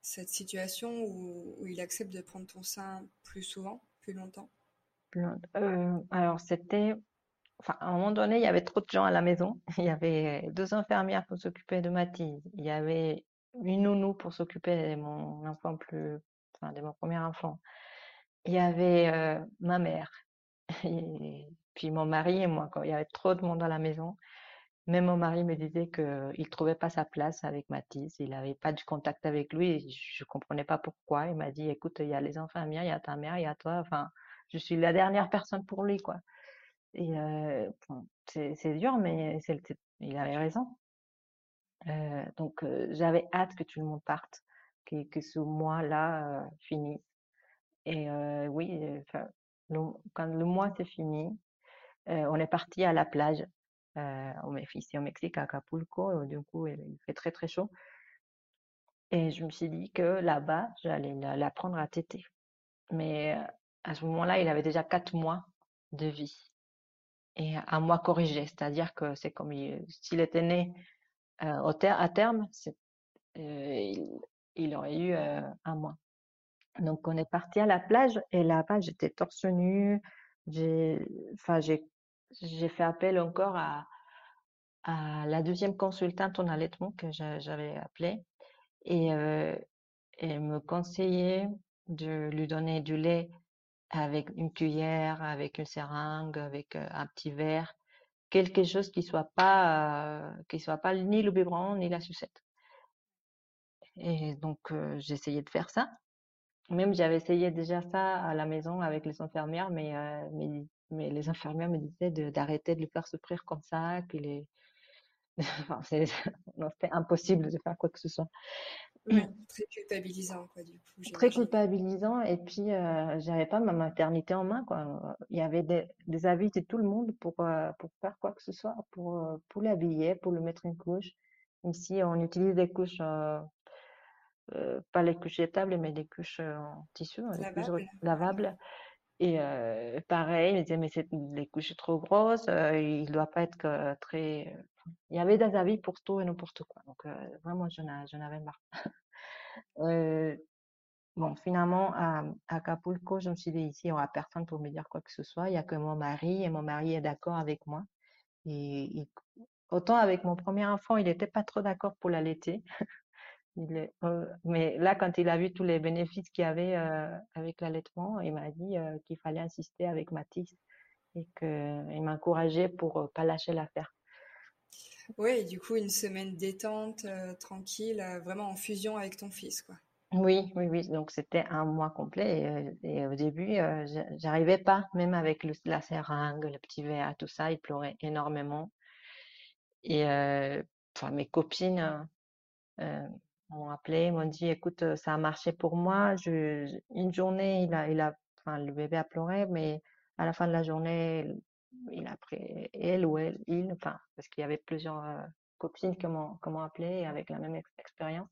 A: cette situation où, il accepte de prendre ton sein plus souvent, plus longtemps?
B: Euh, alors, c'était, enfin, à un moment donné, il y avait trop de gens à la maison. Il y avait deux infirmières pour s'occuper de Mathilde. Il y avait une nounou pour s'occuper de mon enfant plus, enfin, de mon premier enfant. Il y avait euh, ma mère. Et puis mon mari et moi, quand il y avait trop de monde à la maison, même mon mari me disait qu'il ne trouvait pas sa place avec Mathis, il n'avait pas du contact avec lui, et je comprenais pas pourquoi. Il m'a dit, écoute, il y a les enfants miens, il y a ta mère, il y a toi, enfin, je suis la dernière personne pour lui, quoi. Et c'est dur, mais il avait raison. Donc, j'avais hâte que tout le monde parte, que, ce mois-là finisse. Et oui, quand le mois s'est fini, on est parti à la plage. Est ici au Mexique, à Acapulco. du coup, il fait très très chaud. Et je me suis dit que là-bas, j'allais l'apprendre à téter. Mais à ce moment-là, il avait déjà quatre mois de vie et un mois corrigé, c'est-à-dire que c'est comme s'il était né au à terme, il, aurait eu un mois. Donc on est parti à la plage et là-bas j'étais torse nu. Enfin j'ai, j'ai fait appel encore à, la deuxième consultante en allaitement que j'avais appelée et elle me conseillait de lui donner du lait avec une cuillère, avec une seringue, avec un petit verre, quelque chose qui soit pas qui soit pas ni le biberon ni la sucette. Et donc j'essayais de faire ça. Même j'avais essayé déjà ça à la maison avec les infirmières, mais, mais les infirmières me disaient d'arrêter de, le faire souffrir comme ça, qu'il est enfin, c'était impossible de faire quoi que ce soit.
A: très culpabilisant, quoi, du coup.
B: Très culpabilisant. Et puis, euh, j'avais pas ma maternité en main, quoi. Il y avait des, des avis de tout le monde pour, euh, pour faire quoi que ce soit, pour, euh, pour l'habiller, pour le mettre une couche. Ici, on utilise des couches, euh, euh pas les couches jetables, mais des couches en tissu, lavables. lavables. Et pareil, il me disait, mais les couches trop grosses, euh, il doit pas être très. Il y avait des avis pour tout et n'importe quoi. Donc vraiment, j'en avais marre. bon, finalement, à, à Acapulco, je me suis dit ici, il n'y aura personne pour me dire quoi que ce soit. Il n'y a que mon mari et mon mari est d'accord avec moi. Et, autant avec mon premier enfant, il n'était pas trop d'accord pour l'allaiter. Euh, mais là, quand il a vu tous les bénéfices qu'il y avait euh, avec l'allaitement, il m'a dit euh, qu'il fallait insister avec Mathis et qu'il m'encourageait pour pas lâcher l'affaire.
A: Oui, du coup, une semaine détente, tranquille, vraiment en fusion avec ton fils, quoi.
B: Oui, oui, oui. Donc, c'était un mois complet. Et, au début, j'arrivais pas, même avec la seringue, le petit verre, tout ça. Il pleurait énormément. Et enfin, mes copines, m'ont appelé, m'ont dit, écoute, ça a marché pour moi. Je, une journée, il a, il a, enfin, le bébé a pleuré, mais à la fin de la journée, il a pris elle ou elle, il, enfin, parce qu'il y avait plusieurs copines qui m'ont, appelé avec la même expérience.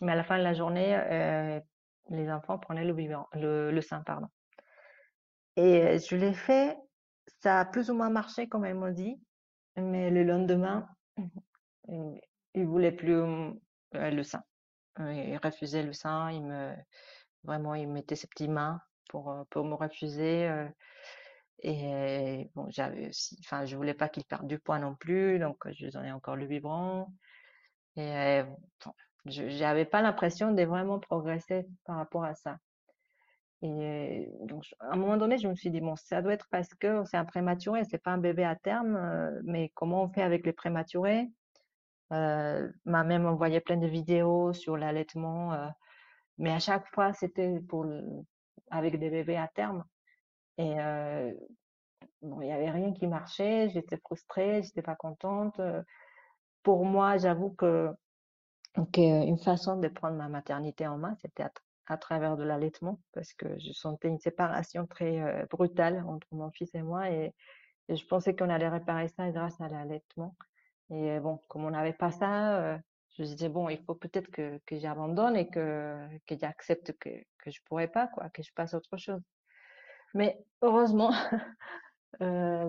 B: Mais à la fin de la journée, les enfants prenaient le vivant, le, sein, pardon. Et je l'ai fait, ça a plus ou moins marché comme elles m'ont dit, mais le lendemain, il voulait plus euh, le sein. Euh, il refusait le sein, il me vraiment il mettait ses petites mains pour euh, pour me refuser et bon j'avais aussi enfin je voulais pas qu'il perde du poids non plus donc je donnais encore le biberon et bon, j'avais pas l'impression de vraiment progresser par rapport à ça. Et donc, à un moment donné, je me suis dit, bon, ça doit être parce que c'est un prématuré, c'est pas un bébé à terme, mais comment on fait avec les prématurés? euh, m'a même envoyé plein de vidéos sur l'allaitement, euh, mais à chaque fois c'était pour avec des bébés à terme. Et euh, bon, il y avait rien qui marchait, j'étais frustrée, j'étais pas contente. Pour moi, j'avoue que qu'une façon de prendre ma maternité en main, c'était à, travers de l'allaitement, parce que je sentais une séparation très brutale entre mon fils et moi, et je pensais qu'on allait réparer ça grâce à l'allaitement. Et bon, comme on n'avait pas ça, je disais bon, il faut peut-être que, j'abandonne et que, que j'accepte que, que je pourrais pas, que je passe autre chose. Mais heureusement, euh,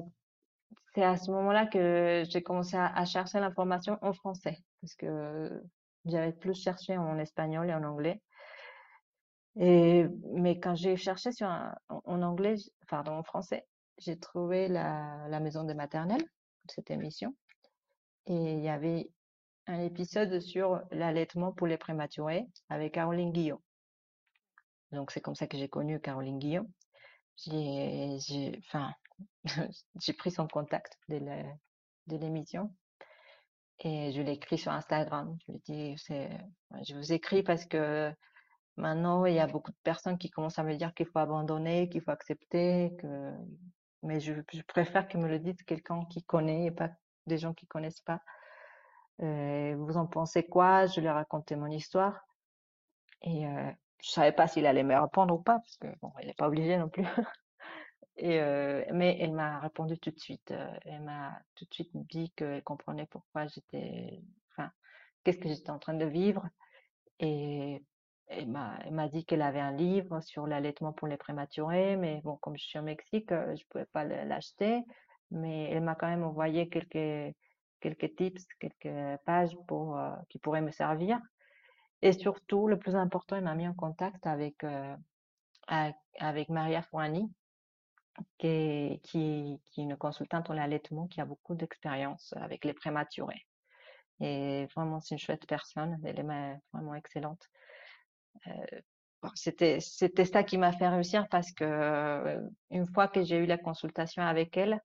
B: c'est à ce moment-là que j'ai commencé à, chercher l'information en français, parce que j'avais plus cherché en espagnol et en anglais. Et, mais quand j'ai cherché en anglais, pardon, en français, j'ai trouvé la, la maison des maternelles, cette émission et il y avait un épisode sur l'allaitement pour les prématurés avec Caroline Guillot. Donc c'est comme ça que j'ai connu Caroline Guillot. J'ai, enfin, pris son contact de l'émission et je l'ai écrit sur Instagram. Je lui dit, je vous écris parce que maintenant, il y a beaucoup de personnes qui commencent à me dire qu'il faut abandonner, qu'il faut accepter, que, mais je, préfère que me le dise quelqu'un qui connaît et pas des gens qui connaissent pas. Euh, vous en pensez quoi? Je lui ai raconté mon histoire et euh, je savais pas s'il allait me répondre ou pas parce que bon, il n'est pas obligé non plus. Euh, mais elle m'a répondu tout de suite. Euh, elle m'a tout de suite dit qu'elle comprenait pourquoi j'étais, enfin, qu'est-ce que j'étais en train de vivre. Et elle m'a, dit qu'elle avait un livre sur l'allaitement pour les prématurés, mais bon, comme je suis au Mexique, je pouvais pas l'acheter. Mais elle m'a quand même envoyé quelques quelques tips, quelques pages pour qui pourraient me servir. Et surtout, le plus important, elle m'a mis en contact avec avec Maria Fouani, qui est, qui, une consultante en allaitement qui a beaucoup d'expérience avec les prématurés. Et vraiment, c'est une chouette personne. Elle est vraiment excellente. Euh, c'était, c'était ça qui m'a fait réussir parce que euh, une fois que j'ai eu la consultation avec elle,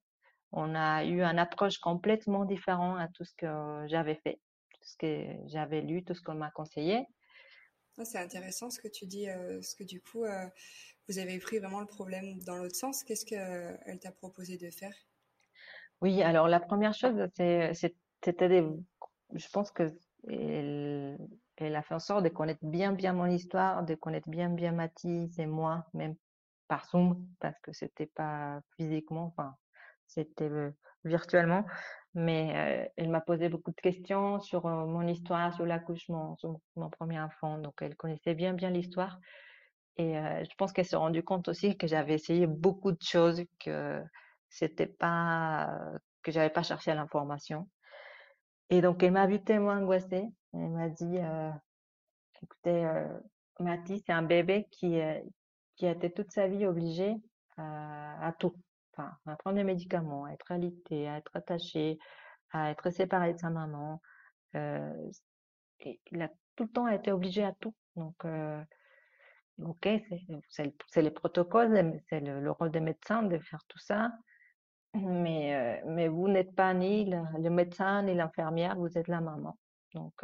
B: on a eu une approche complètement différente à tout ce que j'avais fait, tout ce que j'avais lu, tout ce qu'on m'a conseillé.
A: C'est intéressant ce que tu dis, euh, ce que du coup, euh, vous avez pris vraiment le problème dans l'autre sens. Qu'est-ce qu'elle t'a proposé de faire?
B: Oui, alors la première chose, c'était des, je pense que elle, elle, a fait en sorte de connaître bien bien mon histoire, de connaître bien bien Mathis et moi, même par Zoom, parce que c'était pas physiquement, enfin, c'était euh, virtuellement mais euh, elle m'a posé beaucoup de questions sur euh, mon histoire, sur l'accouchement, sur mon premier enfant. Donc, elle connaissait bien, bien l'histoire. Et euh, je pense qu'elle s'est rendue compte aussi que j'avais essayé beaucoup de choses, que c'était pas, que j'avais pas cherché l'information. Et donc, elle m'a vu tellement angoissée. Elle m'a dit, écoutez, Mathis, c'est un bébé qui, qui a été toute sa vie obligé à, à à prendre des médicaments, à être alité, à être attaché, à être séparé de sa maman. Euh, il a tout le temps été obligé à tout. Donc, euh, ok, c'est les protocoles, c'est le, rôle des médecins de faire tout ça. Mais, euh, vous n'êtes pas ni le, médecin ni l'infirmière, vous êtes la maman. Donc,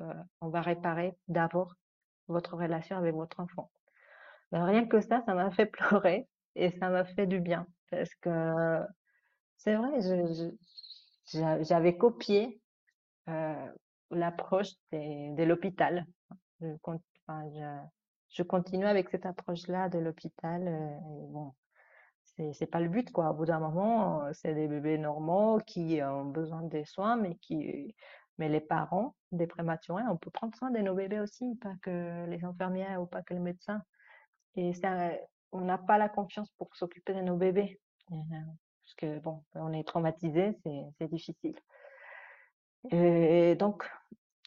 B: on va réparer d'abord votre relation avec votre enfant. Ben, rien que ça, ça m'a fait pleurer et ça m'a fait du bien parce que c'est vrai, j'avais copié euh, l'approche de l'hôpital. Je, continue avec cette approche-là de l'hôpital. Euh, bon, c'est pas le but quoi. Au bout d'un moment, c'est des bébés normaux qui ont besoin des soins, mais qui, mais les parents des prématurés, on peut prendre soin de nos bébés aussi, pas que les infirmières ou pas que les médecins. Et on n'a pas la confiance pour s'occuper de nos bébés. Euh, parce que bon, on est traumatisé, c'est difficile. Et donc,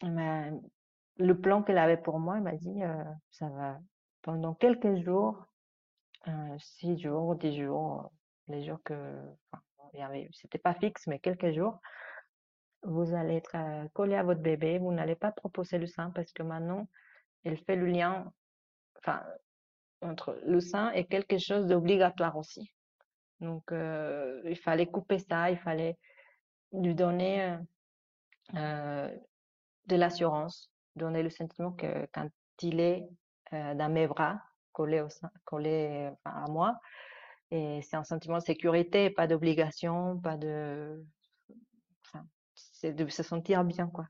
B: le plan qu'elle avait pour moi, elle m'a dit, euh, ça va pendant quelques jours, euh, six jours, dix jours, les jours que, enfin, c'était pas fixe, mais quelques jours, vous allez être collé à votre bébé, vous n'allez pas proposer le sein parce que maintenant, elle fait le lien, enfin, entre le sein et quelque chose d'obligatoire aussi. Donc, euh, il fallait couper ça, il fallait lui donner euh, de l'assurance, donner le sentiment que quand il est euh, dans mes bras, collé, à moi, c'est un sentiment de sécurité, pas d'obligation, pas de, c'est de se sentir bien, quoi.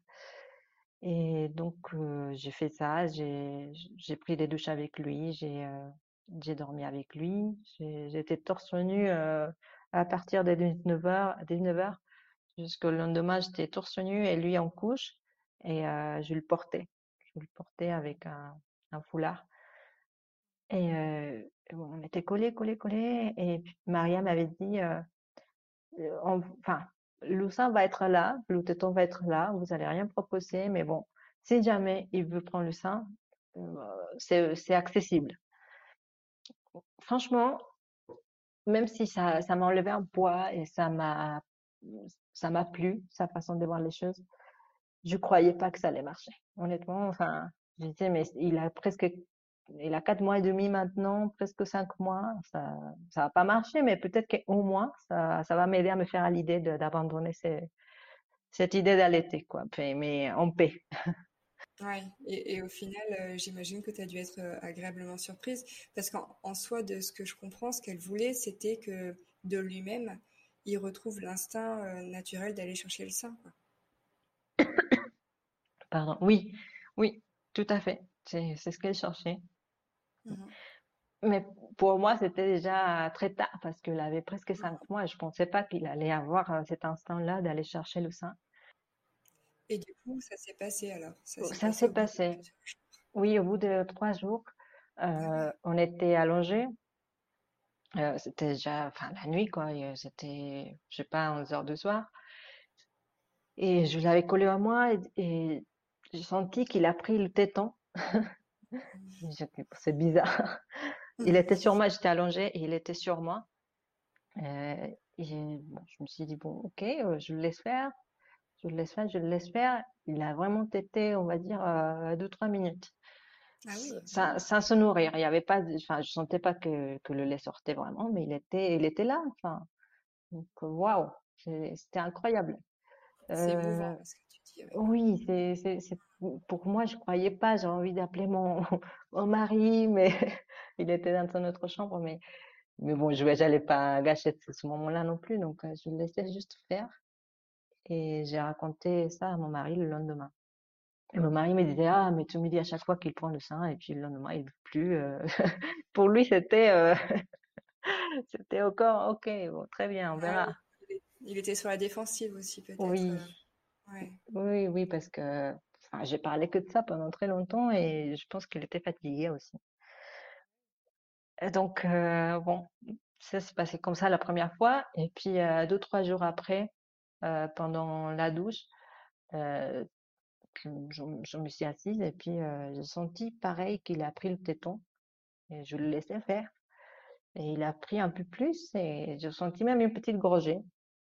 B: Et donc, j'ai fait ça, j'ai pris des douches avec lui, j'ai j'ai dormi avec lui, j'étais torse nu à partir des 19h, 19h jusqu'au lendemain, j'étais torse nu et lui en couche et je le portais. Je le portais avec un, foulard. Et on était collés, collés, collés. Et Maria m'avait dit, enfin, le sein va être là, le téton va être là, vous allez rien proposer, mais bon, si jamais il veut prendre le sein, euh, c'est accessible. Franchement, même si ça, ça m'a enlevé un poids et ça m'a, ça m'a plu, sa façon de voir les choses, je croyais pas que ça allait marcher. Honnêtement, enfin, je disais, mais il a presque il a quatre mois et demi maintenant, presque cinq mois. Ça, ça va pas marcher, mais peut-être qu'au moins, ça, ça va m'aider à me faire à l'idée d'abandonner cette idée d'allaiter, quoi. Mais en paix.
A: Ouais, et, et au final, euh, j'imagine que tu as dû être euh, agréablement surprise, parce qu'en soi, de ce que je comprends, ce qu'elle voulait, c'était que de lui-même, il retrouve l'instinct euh, naturel d'aller chercher le sein, quoi.
B: Pardon. Oui, oui, tout à fait. C'est, ce qu'elle cherchait.
A: Mhm.
B: Mais pour moi, c'était déjà très tard parce qu'il avait presque cinq mois et je pensais pas qu'il allait avoir cet instinct-là d'aller chercher le sein.
A: Et du coup, ça s'est passé alors? Ça s'est passé.
B: Oui, au bout de trois jours, euh, on était allongés. Euh, c'était déjà, enfin, la nuit, quoi. euh, C'était, je sais pas, 11 heures de soir. Et je l'avais collé à moi et, et j'ai senti qu'il a pris le téton. Dit, C'est bizarre. Il était sur moi, j'étais allongée et il était sur moi. Euh, et bon, je me suis dit, bon, ok, je le laisse faire, je le laisse faire, je le laisse faire. Il a vraiment tété, on va dire, euh, deux, trois minutes.
A: Ah oui,
B: Sans, se nourrir. Il y avait pas, enfin, je sentais pas que, que le lait sortait vraiment, mais il était, il était là. Enfin, donc, waouh, c'était incroyable.
A: C'est
B: Euh,
A: ce que tu dis, ouais.
B: oui, c'est, c'est, c'est, pour moi, je croyais pas. J'ai envie d'appeler mon, mon mari, mais il était dans son autre chambre, mais Mais bon, je j'allais pas gâcher ce ce moment-là non plus, donc euh, je le laissais juste faire. Et j'ai raconté ça à mon mari le lendemain. Et mon mari me disait, ah, mais tu me dis à chaque fois qu'il prend le sein, et puis le lendemain, il veut plus. euh. Pour lui, c'était euh, c'était encore, ok, bon, très bien, on
A: Ah
B: verra.
A: il était sur la défensive aussi peut-être.
B: Oui,
A: euh, Ouais.
B: oui, oui, parce que enfin, j'ai parlé que de ça pendant très longtemps, et je pense qu'il était fatigué aussi. Et donc, euh, bon, ça s'est passé comme ça la première fois, et puis deux, trois jours après, euh, pendant la douche, Euh, je, me suis assise et puis euh, j'ai senti pareil qu'il a pris le téton et je le laissais faire. Et il a pris un peu plus et j'ai senti même une petite gorgée.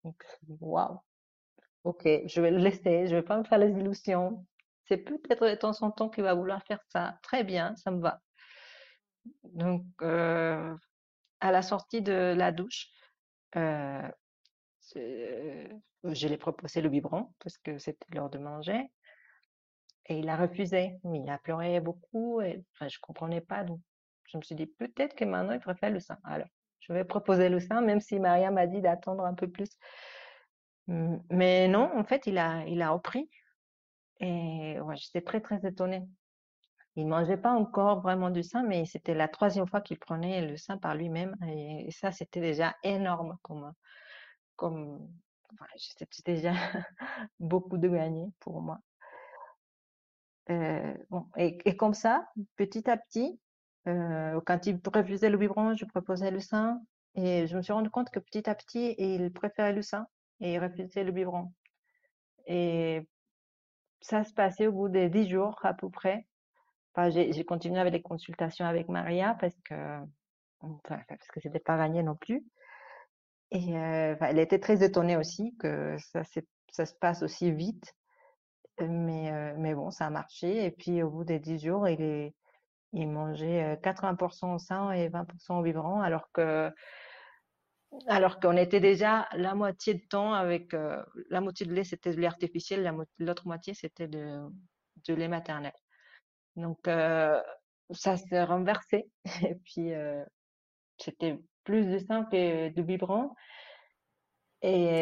B: Donc, waouh, ok, je vais le laisser, je vais pas me faire les illusions. C'est peut-être de temps en temps qu'il va vouloir faire ça. Très bien, ça me va. Donc, à la sortie de la douche, euh, je lui ai proposé le biberon parce que c'était l'heure de manger. Et il a refusé, mais il a pleuré beaucoup et enfin, je comprenais pas. Donc, je me suis dit, peut-être que maintenant, il préfère le sein. Alors, je vais proposer le sein, même si Maria m'a dit d'attendre un peu plus. Mais non, en fait, il a, il a repris et ouais, j'étais très, très étonnée. Il mangeait pas encore vraiment du sein, mais c'était la troisième fois qu'il prenait le sein par lui-même et, et ça, c'était déjà énorme comme, comme, enfin, c'était déjà beaucoup de gagné pour moi. Euh, bon, et, comme ça, petit à petit, euh, quand il refusait le biberon, je proposais le sein. Et je me suis rendu compte que petit à petit, il préférait le sein et il refusait le biberon. Et ça se passait au bout de dix jours à peu près. J'ai continué avec les consultations avec Maria parce que, enfin, parce que c'était pas gagné non plus. Et elle était très étonnée aussi que ça, se passe aussi vite. Mais, mais bon, ça a marché. Et puis au bout des dix jours, il mangeait euh, 80% au sein et 20% au biberon, alors que, alors qu'on était déjà la moitié de temps avec la moitié de lait, c'était de lait artificiel, l'autre moitié, c'était de, de lait maternel. Donc, ça s'est renversé. Et puis, c'était plus de sein que de biberon.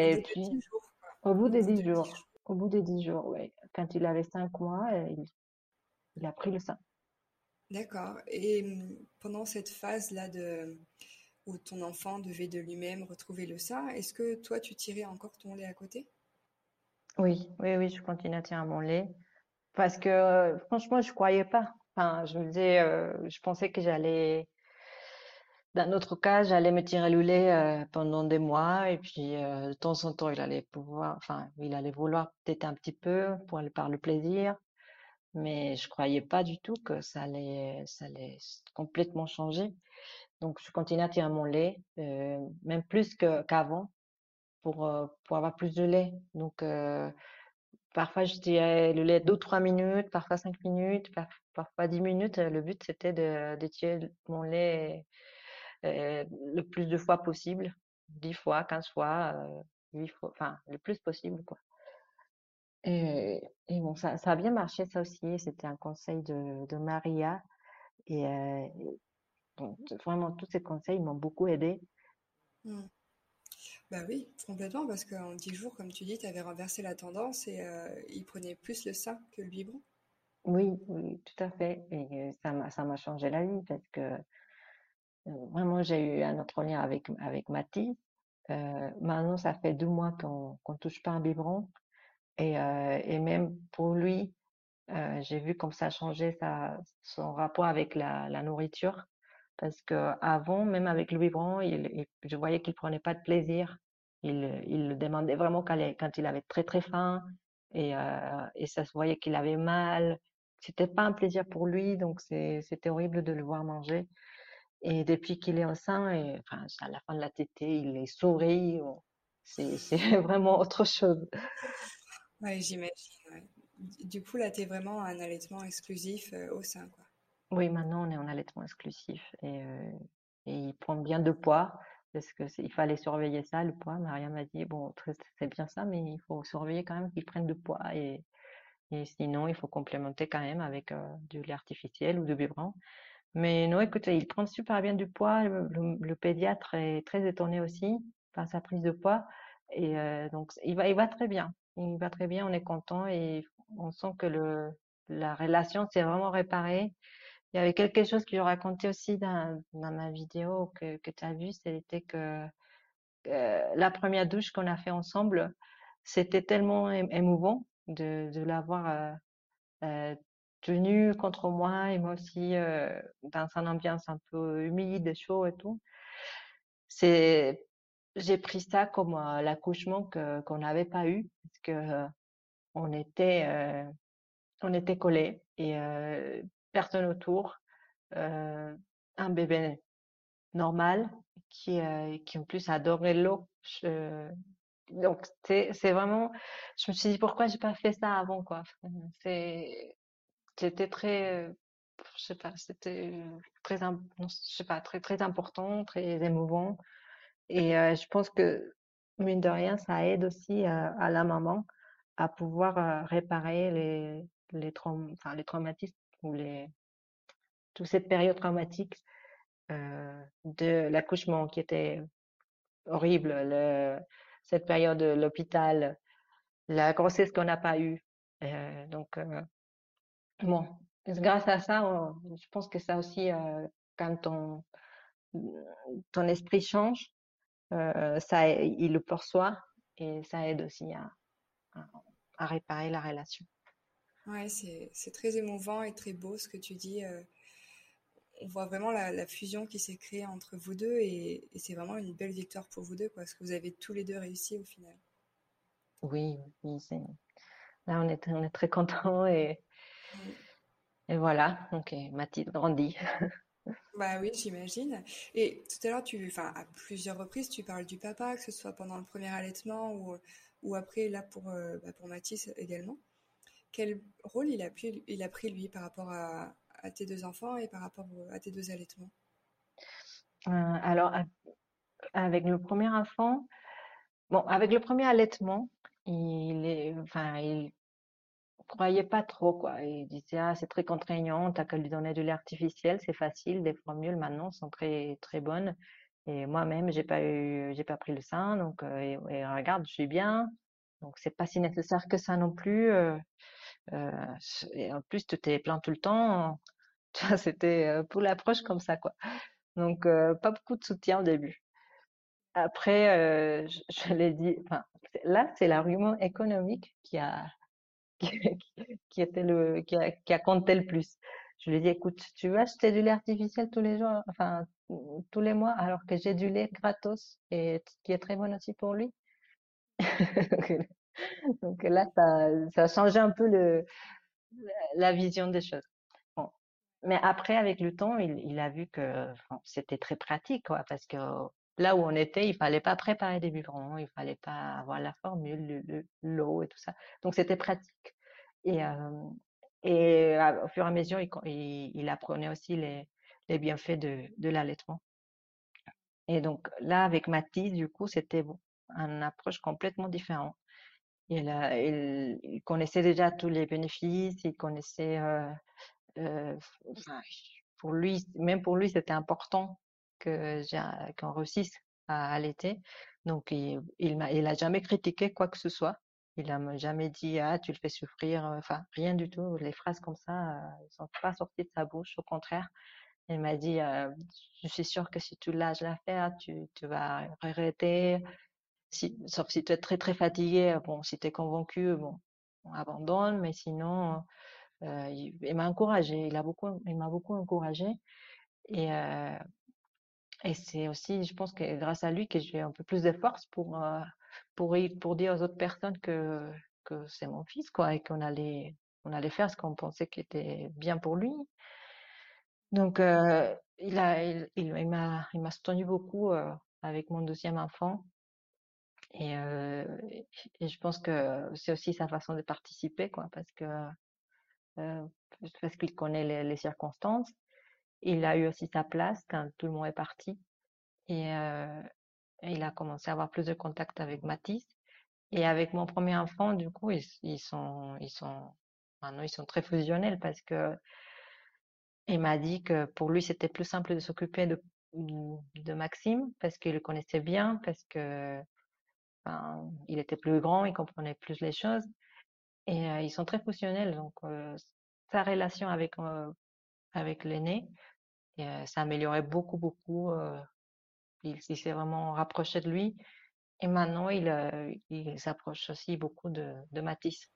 A: Au
B: Et
A: bout de
B: puis,
A: dix jours, quoi.
B: au bout des dix jours,
A: jours.
B: au bout des dix jours, ouais, quand il avait cinq mois, euh, il, il a pris le sein.
A: D'accord. Et hum, pendant cette phase-là de où ton enfant devait de lui-même retrouver le sein, est-ce que toi tu tirais encore ton lait à côté?
B: Oui, oui, oui, je continue à tirer mon lait. Parce que euh, franchement, je croyais pas. Enfin, je me disais, euh, je pensais que j'allais, dans notre cas, j'allais me tirer le lait euh, pendant des mois et puis euh, de temps en temps, il allait pouvoir, enfin, il allait vouloir peut-être un petit peu pour aller par le plaisir, mais je croyais pas du tout que ça allait, ça allait complètement changer. Donc, je continue à tirer mon lait, euh, même plus qu'avant, pour pour avoir plus de lait. Donc, parfois, je dirais le lait deux, trois minutes, parfois cinq minutes, parfois dix minutes. Le but, c'était de, tuer mon lait le plus de fois possible, dix fois, quinze fois, euh, huit fois, enfin, le plus possible, quoi. Et, et bon, ça, ça a bien marché, ça aussi. C'était un conseil de, de Maria. Et, euh, donc, vraiment, tous ces conseils m'ont beaucoup aidé.
A: Hmm. Bah oui, complètement, parce qu'en dix jours, comme tu dis, tu avais renversé la tendance et euh, il prenait plus le sein que le biberon.
B: Oui, oui, tout à fait. Et ça m'a, ça m'a changé la vie parce que euh, vraiment, j'ai eu un autre lien avec, avec Mathis. Euh, maintenant, ça fait deux mois qu'on qu'on touche pas un biberon. Et, euh, et même pour lui, euh, j'ai vu comme ça changeait sa, son rapport avec la, nourriture. Parce que avant, même avec le biberon, je voyais qu'il prenait pas de plaisir. Il, il le demandait vraiment quand, il avait très très faim et, euh, et ça se voyait qu'il avait mal. C'était pas un plaisir pour lui, donc c'était horrible de le voir manger. Et depuis qu'il est au sein, et enfin, à la fin de la tétée, il est sourit. on- C'est, vraiment autre chose.
A: Ouais, j'imagine. ouais. Du coup, là, tu es vraiment un allaitement exclusif euh, au sein, quoi.
B: Oui, maintenant on est en allaitement exclusif et, euh, et il prend bien de poids parce que c'est- il fallait surveiller ça, le poids. Maria m'a dit, bon, c'est bien ça, mais il faut surveiller quand même qu'il prenne de poids et, et sinon il faut complémenter quand même avec euh, du lait artificiel ou du biberon. Mais non, écoutez, il prend super bien du poids. Le, pédiatre est très étonné aussi par sa prise de poids et euh, donc il va, très bien. Il va très bien, on est content et on sent que la relation s'est vraiment réparée. Il y avait quelque chose que je racontais aussi dans, ma vidéo que, que tu as vu, c'était que la première douche qu'on a fait ensemble, c'était tellement émouvant de, de l'avoir euh, euh, tenu contre moi et moi aussi euh, dans une ambiance un peu humide, chaud et tout. C'est, j'ai pris ça comme euh, l'accouchement qu'on n'avait pas eu parce que euh, on était on était collés et personne autour, un bébé normal qui qui en plus adorait l'eau. Donc c'est c'est vraiment, je me suis dit pourquoi j'ai pas fait ça avant quoi? C'est c'était très, euh, je sais pas, c'était très im- non, je sais pas très très important, très émouvant et euh, je pense que mine de rien ça aide aussi euh, à la maman à pouvoir euh, réparer les les traum enfin les traumatismes ou les toute cette période traumatique euh, de l'accouchement qui était horrible, le, cette période de l'hôpital, la grossesse qu'on n'a pas eue. Euh, donc, euh, bon, grâce à ça, on- je pense que ça aussi, euh, quand ton, ton esprit change, euh, ça, il le perçoit et ça aide aussi à, à, à réparer la relation.
A: Ouais, c'est c'est très émouvant et très beau ce que tu dis. euh, on voit vraiment la, la fusion qui s'est créée entre vous deux et, et c'est vraiment une belle victoire pour vous deux, quoi, parce que vous avez tous les deux réussi au final.
B: Oui, oui, c'est, là, on est, on est très contents et. Et voilà. Donc, Mathilde grandit.
A: Bah oui, j'imagine. Et tout à l'heure, tu, enfin, à plusieurs reprises, tu parles du papa, que ce soit pendant le premier allaitement ou, ou après, là, pour, euh, bah, pour Mathis également. Quel rôle il a pris, il a pris, lui, par rapport à, à tes deux enfants et par rapport à tes deux allaitements?
B: Euh, alors, avec le premier enfant, bon, avec le premier allaitement, il est, enfin, il croyait pas trop, quoi. Il disait, ah, c'est très contraignant, t'as qu'à lui donner du lait artificiel, c'est facile, les formules maintenant sont très, très bonnes. Et moi-même, j'ai pas eu, j'ai pas pris le sein, donc, euh, et, regarde, je suis bien. Donc, c'est pas si nécessaire que ça non plus. euh, euh, et en plus, tu t'es plaint tout le temps. C'était pour l'approche comme ça, quoi. Donc, pas beaucoup de soutien au début. Après, je, je l'ai dit, enfin, là, c'est l'argument économique qui a, qui, était le, qui a, compté le plus. Je lui ai dit, écoute, tu veux acheter du lait artificiel tous les jours, enfin, tous les mois, alors que j'ai du lait gratos et qui est très bon aussi pour lui? Donc là, ça, a changé un peu le, la vision des choses. Bon. Mais après, avec le temps, il, a vu que c'était très pratique, quoi, parce que là où on était, il fallait pas préparer des biberons, il fallait pas avoir la formule, l'eau et tout ça. Donc c'était pratique. Et, et au fur et à mesure, il, il, apprenait aussi les, les bienfaits de, de l'allaitement. Et donc là, avec Mathis, du coup, c'était une approche complètement différente. Il, connaissait déjà tous les bénéfices, il connaissait, pour lui, même pour lui, c'était important qu'on réussisse à allaiter. Donc, il, il m'a, il a jamais critiqué quoi que ce soit. Il a jamais dit ah tu le fais souffrir, enfin rien du tout. Les phrases comme ça, elles sont pas sorties de sa bouche. Au contraire, il m'a dit euh, je suis sûre que si tu lâches l'affaire, tu, tu vas regretter. Sauf si tu es très très fatigué, bon, si tu es convaincu, bon, on abandonne. Mais sinon, il, m'a encouragé. Il a beaucoup, il m'a beaucoup encouragé. Et et c'est aussi, je pense que grâce à lui que j'ai un peu plus de force pour, euh, pour, pour dire aux autres personnes que, que c'est mon fils, quoi, et qu'on allait, on allait faire ce qu'on pensait qui était bien pour lui. Donc, euh, il a, il, il, m'a, il m'a soutenu beaucoup euh, avec mon deuxième enfant. Et, je pense que c'est aussi sa façon de participer, quoi, parce que parce qu'il connaît les circonstances il a eu aussi sa place quand tout le monde est parti. Et, euh, il a commencé à avoir plus de contact avec Mathis. Et avec mon premier enfant, du coup, ils, sont, ils sont, maintenant, ils sont très fusionnels parce que il m'a dit que pour lui, c'était plus simple de s'occuper de, Maxime parce qu'il le connaissait bien, parce que, il était plus grand, il comprenait plus les choses. Et euh, ils sont très fusionnels. Donc, euh, sa relation avec, avec l'aîné, et, ça améliorait beaucoup, beaucoup. il, s'est vraiment rapproché de lui. Et maintenant, il, il s'approche aussi beaucoup de, de Matisse.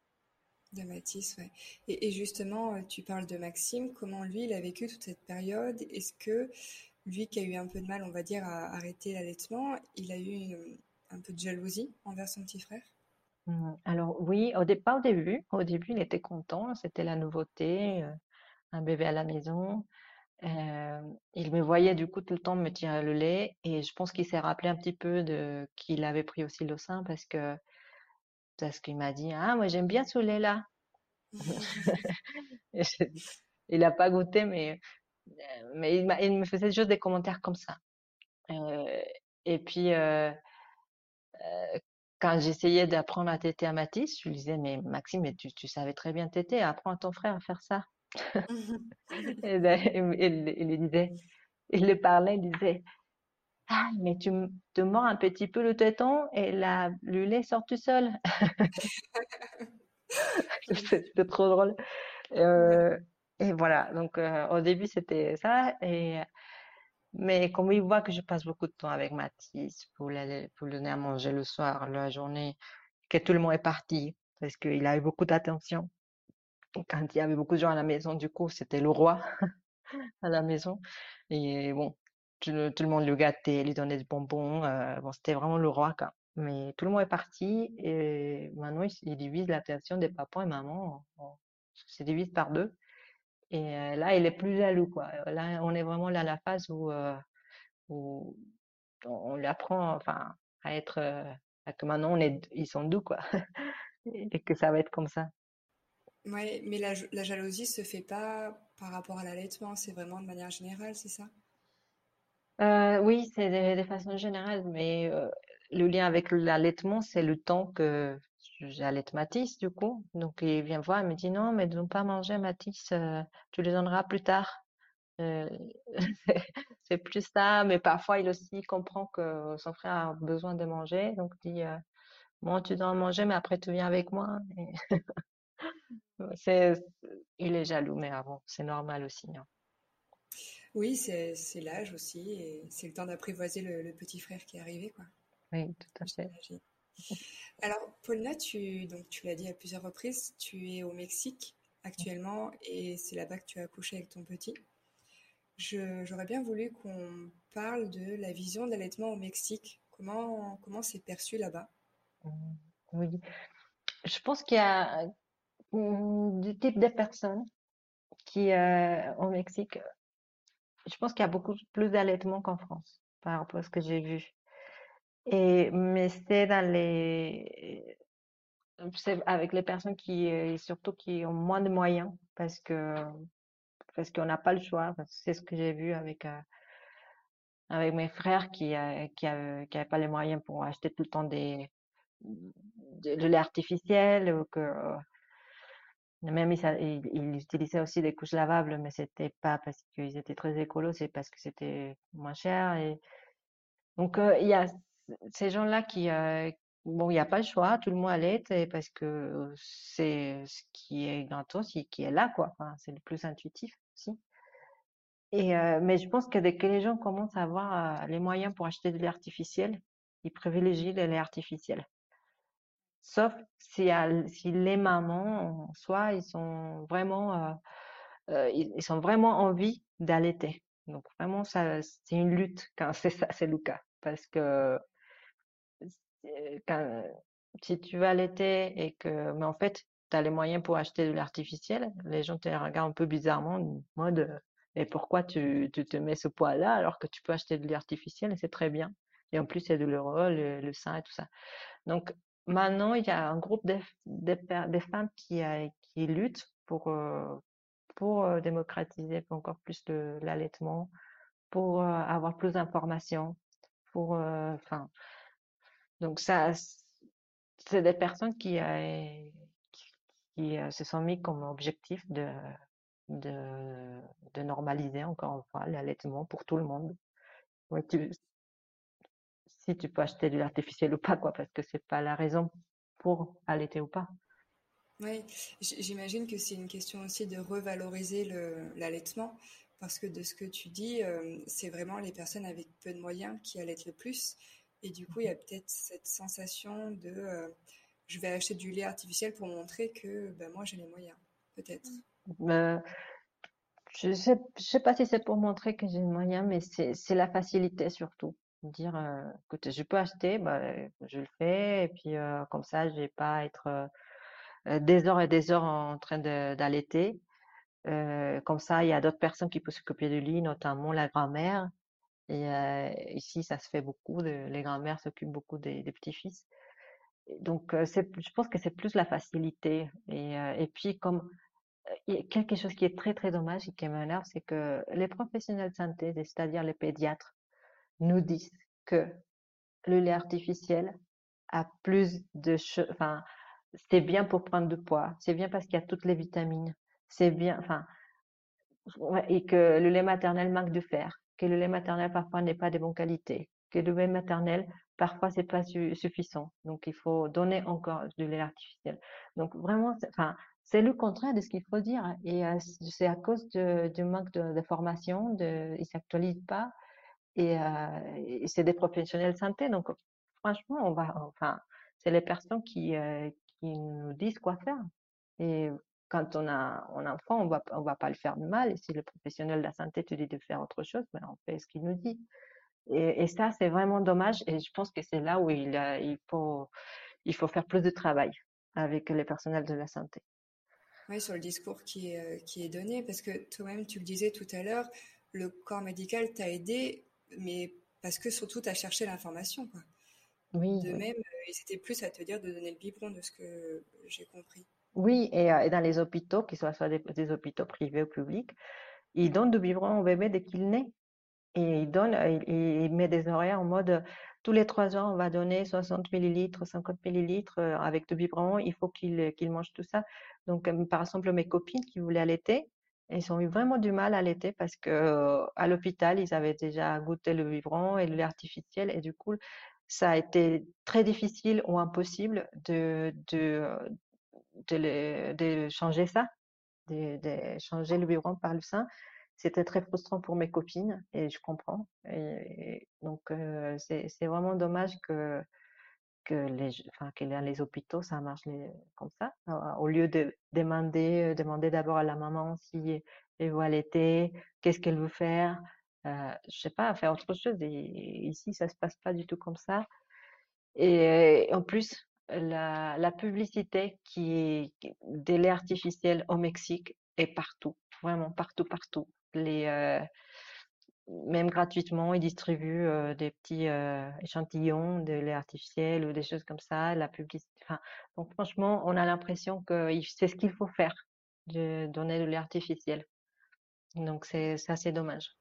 A: De Matisse, ouais. Et, et, justement, tu parles de Maxime. Comment lui, il a vécu toute cette période? Est-ce que lui, qui a eu un peu de mal, on va dire, à arrêter l'allaitement, il a eu un peu de jalousie envers son petit frère?
B: Mmh, Alors oui, au départ, au début, au début, il était content. C'était la nouveauté un bébé à la maison. Euh, il me voyait du coup tout le temps me tirer le lait et je pense qu'il s'est rappelé un petit peu de qu'il avait pris aussi le sein parce que parce qu'il m'a dit ah moi j'aime bien ce lait là. il n'a pas goûté mais mais il, il, me faisait juste des commentaires comme ça. Euh, et puis euh, quand j'essayais d'apprendre à téter à Mathis, je lui disais mais Maxime mais tu, tu savais très bien téter, apprends à ton frère à faire ça. et ben, il, il, disait, il le parlait, il disait, ah, mais tu te mords un petit peu le téton et la, le lait sort tout seul. c'était trop drôle. Euh, et voilà, donc euh, au début c'était ça. Et, mais comme il voit que je passe beaucoup de temps avec Mathis pour, pour le donner à manger le soir, la journée, que tout le monde est parti parce qu'il a eu beaucoup d'attention quand il y avait beaucoup de gens à la maison, du coup, c'était le roi à la maison. Et bon, tout, le monde le gâtait, lui donnait des bonbons. Euh, bon, c'était vraiment le roi. Mais tout le monde est parti et maintenant, il, divise l'attention des papas et maman. On, se divise par deux. Et euh, là, il est plus jaloux, quoi. Là, on est vraiment là à la phase où, euh, on lui apprend, enfin, à être, à que maintenant, ils sont doux, quoi. et que ça va être comme ça.
A: Ouais, mais la, la jalousie se fait pas par rapport à l'allaitement, c'est vraiment de manière générale, c'est ça?
B: Euh, oui, c'est de, façon générale, mais euh, le lien avec l'allaitement, c'est le temps que j'allaite Mathis, du coup. Donc, il vient voir, il me dit non, mais ne pas manger Mathis, euh, tu les donneras plus tard. C'est plus ça, mais parfois il aussi comprend que son frère a besoin de manger, donc il dit bon, tu dois manger, mais après tu viens avec moi. C'est, il est jaloux, mais avant, c'est normal aussi. Hein.
A: Oui, c'est, l'âge aussi, et c'est le temps d'apprivoiser le, petit frère qui est arrivé, quoi.
B: Oui, tout à fait.
A: Alors, Paulina, tu, donc, tu l'as dit à plusieurs reprises, tu es au Mexique actuellement, et c'est là-bas que tu as accouché avec ton petit. j'aurais bien voulu qu'on parle de la vision de l'allaitement au Mexique. Comment, comment c'est perçu là-bas?
B: Mmh, Oui, je pense qu'il y a du type de personnes qui, euh, au Mexique, je pense qu'il y a beaucoup plus d'allaitement qu'en France. par rapport à ce que j'ai vu. Et, mais c'est dans les, c'est avec les personnes qui, et surtout qui ont moins de moyens, parce que, parce qu'on n'a pas le choix. C'est ce que j'ai vu avec, euh, avec mes frères qui, euh, qui, avaient, qui pas les moyens pour acheter tout le temps des, de, de lait artificiel, ou que, même ils, utilisaient aussi des couches lavables, mais c'était pas parce qu'ils étaient très écolos, c'est parce que c'était moins cher. Donc il y a ces gens-là qui, bon, il n'y a pas le choix, tout le monde allait, parce que c'est ce qui est gratos, qui est là, quoi. C'est le plus intuitif aussi. Mais je pense que dès que les gens commencent à avoir les moyens pour acheter de lait artificiel, ils privilégient le lait artificiel. Sauf si, les mamans, soit ils sont vraiment, ils, sont vraiment envie d'allaiter. Donc vraiment, ça, c'est une lutte quand c'est ça, c'est le cas, parce que quand, si tu veux allaiter et que, mais en fait, tu as les moyens pour acheter de l'artificiel, les gens te regardent un peu bizarrement, en mode, et pourquoi tu, tu te mets ce poids-là alors que tu peux acheter de l'artificiel? Et c'est très bien. Et en plus, c'est douloureux, le, le sein et tout ça. Donc, maintenant, il y a un groupe de, femmes qui, euh, qui luttent pour, euh, euh, démocratiser encore plus l'allaitement, pour avoir plus d'informations, donc ça, c'est des personnes qui, se sont mis comme objectif de, normaliser encore une fois l'allaitement pour tout le monde. Si tu peux acheter de l'artificiel ou pas, quoi, parce que c'est pas la raison pour allaiter ou pas.
A: Oui, j'imagine que c'est une question aussi de revaloriser l'allaitement, parce que de ce que tu dis, euh, c'est vraiment les personnes avec peu de moyens qui allaitent le plus. Et du coup, il y a peut-être cette sensation de euh, je vais acheter du lait artificiel pour montrer que ben, moi j'ai les moyens, peut-être.
B: Euh, je ne sais pas si c'est pour montrer que j'ai les moyens, mais c'est la facilité surtout dire euh, écoute, je peux acheter, bah, je le fais, et puis comme ça, je vais pas être des heures et des heures en train d'allaiter. comme ça, il y a d'autres personnes qui peuvent s'occuper du lit, notamment la grand-mère. Et ici, ça se fait beaucoup. les grand-mères s'occupent beaucoup des, petits-fils. Donc, c'est, je pense que c'est plus la facilité. Et, et puis, comme quelque chose qui est très très dommage et qui m'énerve, c'est que les professionnels de santé, c'est-à-dire les pédiatres, nous disent que le lait artificiel a plus de enfin c'est bien pour prendre du poids, c'est bien parce qu'il y a toutes les vitamines, c'est bien enfin et que le lait maternel manque de fer, que le lait maternel parfois n'est pas de bonne qualité, que le lait maternel parfois c'est pas suffisant. Donc il faut donner encore du lait artificiel. Donc vraiment enfin c'est le contraire de ce qu'il faut dire et euh, c'est à cause du manque de, formation, de, ils s'actualisent pas et, c'est des professionnels de santé. Donc, franchement, on va, enfin, c'est les personnes qui, qui nous disent quoi faire. Et quand on a un enfant, on va, on va pas le faire de mal. Et si le professionnel de la santé te dit de faire autre chose, ben on fait ce qu'il nous dit. Et, ça, c'est vraiment dommage. Et je pense que c'est là où il, il, faut, il faut faire plus de travail avec les personnels de la santé.
A: Oui, sur le discours qui est, qui est donné, parce que toi-même, tu le disais tout à l'heure, le corps médical t'a aidé mais parce que surtout, tu as cherché l'information. Quoi. Oui. De même, euh, ils étaient plus à te dire de donner le biberon, de ce que j'ai compris.
B: Oui, et, euh, dans les hôpitaux, qu'ils soient soit des, hôpitaux privés ou publics, ils donnent du biberon au bébé dès qu'il naît. Et ils donnent, euh, ils, mettent des horaires en mode tous les trois ans, on va donner 60 millilitres, 50 millilitres avec du biberon, il faut qu'il qu'il mange tout ça. Donc, par exemple, mes copines qui voulaient allaiter, ils ont eu vraiment du mal à l'été parce que à l'hôpital, ils avaient déjà goûté le biberon et le lait et du coup, ça a été très difficile ou impossible de, de, de, changer ça, de, changer le biberon par le sein. C'était très frustrant pour mes copines et je comprends. Donc, c'est vraiment dommage que que les, enfin, que les hôpitaux, ça marche comme ça. Au lieu de demander, euh, demander d'abord à la maman si elle veut allaiter, qu'est-ce qu'elle veut faire, euh, je sais pas, faire autre chose. Et ici, ça se passe pas du tout comme ça. Et, en plus, la, publicité qui est des laits artificiels au Mexique est partout, vraiment partout, partout. Les, euh, même gratuitement, ils distribuent euh, des petits euh, échantillons de lait artificiel ou des choses comme ça, la publicité. Enfin, donc franchement, on a l'impression que c'est ce qu'il faut faire, de donner de lait artificiel. Donc c'est assez dommage.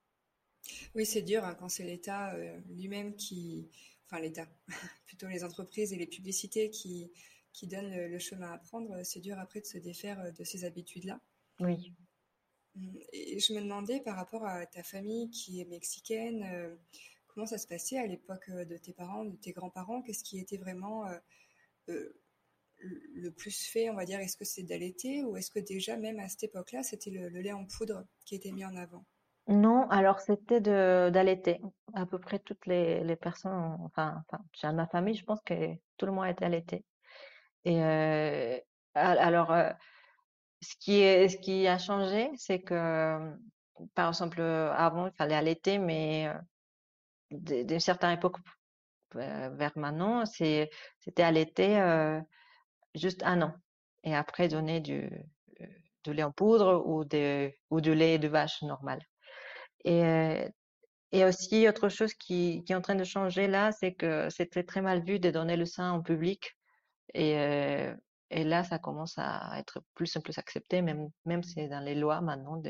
A: Oui, c'est dur hein, quand c'est l'État euh, lui-même qui, enfin l'État, plutôt les entreprises et les publicités qui qui donnent le, le chemin à prendre. C'est dur après de se défaire de ces habitudes-là.
B: Oui.
A: Et je me demandais par rapport à ta famille qui est mexicaine, euh, comment ça se passait à l'époque euh, de tes parents, de tes grands-parents? Qu'est-ce qui était vraiment euh, le plus fait, on va dire? Est-ce que c'est d'allaiter ou est-ce que déjà, même à cette époque-là, c'était le, lait en poudre qui était mis en avant?
B: Non, alors c'était d'allaiter. À peu près toutes les, personnes, enfin, enfin, ma famille, je pense que tout le monde était allaité. Et alors, ce qui a changé, c'est que, par exemple, avant, il fallait allaiter, mais euh, d'une certaine époque euh, vers maintenant, c'est, c'était allaiter euh, juste un an. Et après, donner du, lait en poudre ou, de, du lait de vache normal. Et, et aussi, autre chose qui, qui est en train de changer là, c'est que c'était très mal vu de donner le sein en public. Et et là, ça commence à être plus en plus accepté, même, même c'est dans les lois maintenant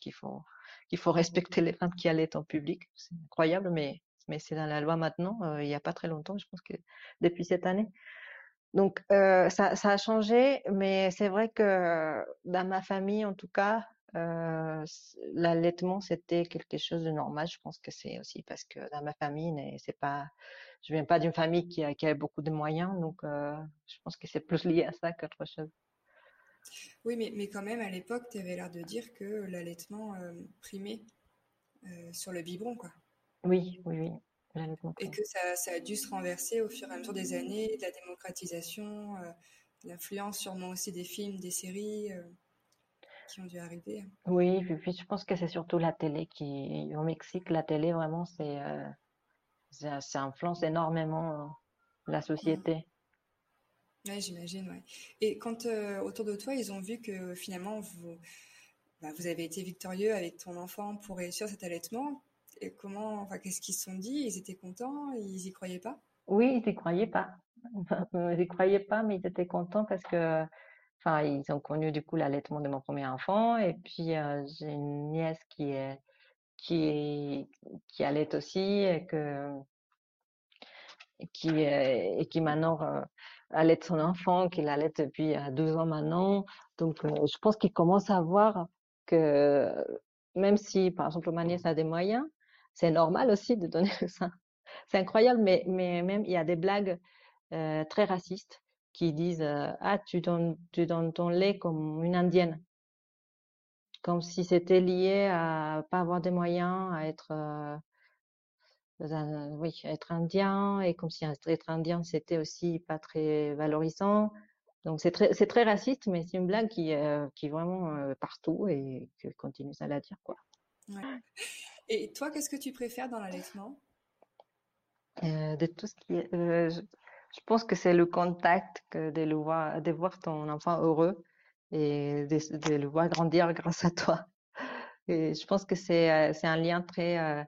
B: qu'il faut, qu'il faut respecter les femmes qui allaitent en public. C'est incroyable, mais, mais c'est dans la loi maintenant, euh, il n'y a pas très longtemps, je pense que depuis cette année. Donc, euh, ça, ça a changé, mais c'est vrai que dans ma famille, en tout cas, euh, l'allaitement, c'était quelque chose de normal. Je pense que c'est aussi parce que dans ma famille, c'est pas, je viens pas d'une famille qui a, qui a, beaucoup de moyens, donc euh, je pense que c'est plus lié à ça qu'autre chose.
A: Oui, mais, mais quand même, à l'époque, tu avais l'air de dire que l'allaitement euh, primait euh, sur le biberon, quoi.
B: Oui, oui, oui.
A: Et que ça, ça, a dû se renverser au fur et à mesure des années, de la démocratisation, l'influence sûrement aussi des films, des séries qui ont dû arriver.
B: Oui, puis je pense que c'est surtout la télé qui, au Mexique, la télé vraiment, c'est ça, influence énormément la société.
A: Oui, j'imagine, ouais. Et quand euh, autour de toi, ils ont vu que finalement vous, bah, vous avez été victorieux avec ton enfant pour réussir cet allaitement, et comment, enfin, qu'est-ce qu'ils se sont dit? Ils étaient contents? Ils y croyaient pas?
B: Oui, ils y croyaient pas. ils y croyaient pas, mais ils étaient contents parce que, enfin, ils ont connu du coup l'allaitement de mon premier enfant, et puis euh, j'ai une nièce qui est qui qui allait aussi et que qui et qui maintenant euh, allait son enfant, qu'il allait depuis 12 ans maintenant. Donc, euh, je pense qu'il commence à voir que même si, par exemple, ma nièce a des moyens, c'est normal aussi de donner le sein. C'est incroyable, mais, mais même il y a des blagues euh, très racistes qui disent ah tu donnes tu donnes ton lait comme une indienne comme si c'était lié à pas avoir des moyens, à être euh, oui, être indien et comme si être indien c'était aussi pas très valorisant. Donc c'est très c'est très raciste, mais c'est une blague qui euh, qui est vraiment euh, partout et que continue à la dire quoi.
A: Et toi, qu'est-ce que tu préfères dans l'allaitement?
B: De tout ce qui est, je, je, pense que c'est le contact que de le voir, de voir ton enfant heureux et de, le voir grandir grâce à toi. Et je pense que c'est euh, un lien très euh,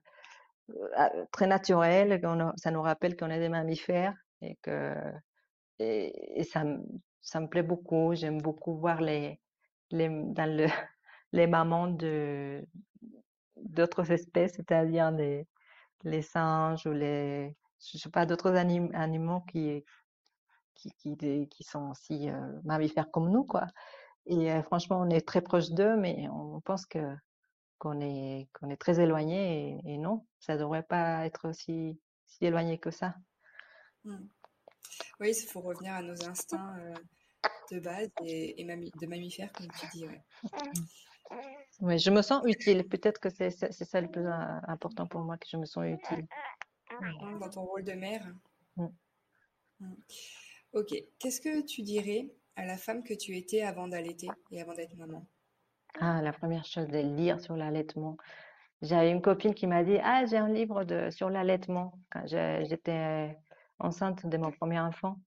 B: euh, très naturel. Ça nous rappelle qu'on est des mammifères et que et, ça ça me plaît beaucoup. J'aime beaucoup voir les les dans le les mamans d'autres espèces, c'est-à-dire les les singes ou les je sais pas d'autres animaux qui qui, qui, qui sont aussi mammifères comme nous, quoi. Et euh, franchement, on est très proche d'eux, mais on pense que qu'on est qu'on est très éloigné et, non, ça devrait pas être aussi si éloigné que ça.
A: Hmm. Oui, il faut revenir à nos instincts euh, de base et, de mammifères, comme tu dis. Ouais.
B: Oui, je me sens utile. Peut-être que c'est ça le plus important pour moi, que je me sens utile.
A: Dans ton rôle de mère. Hmm. Ok. Qu'est-ce que tu dirais à la femme que tu étais avant d'allaiter et avant d'être maman
B: Ah, la première chose, de lire sur l'allaitement. J'avais une copine qui m'a dit, ah, j'ai un livre de, sur l'allaitement quand j'étais enceinte de mon premier enfant.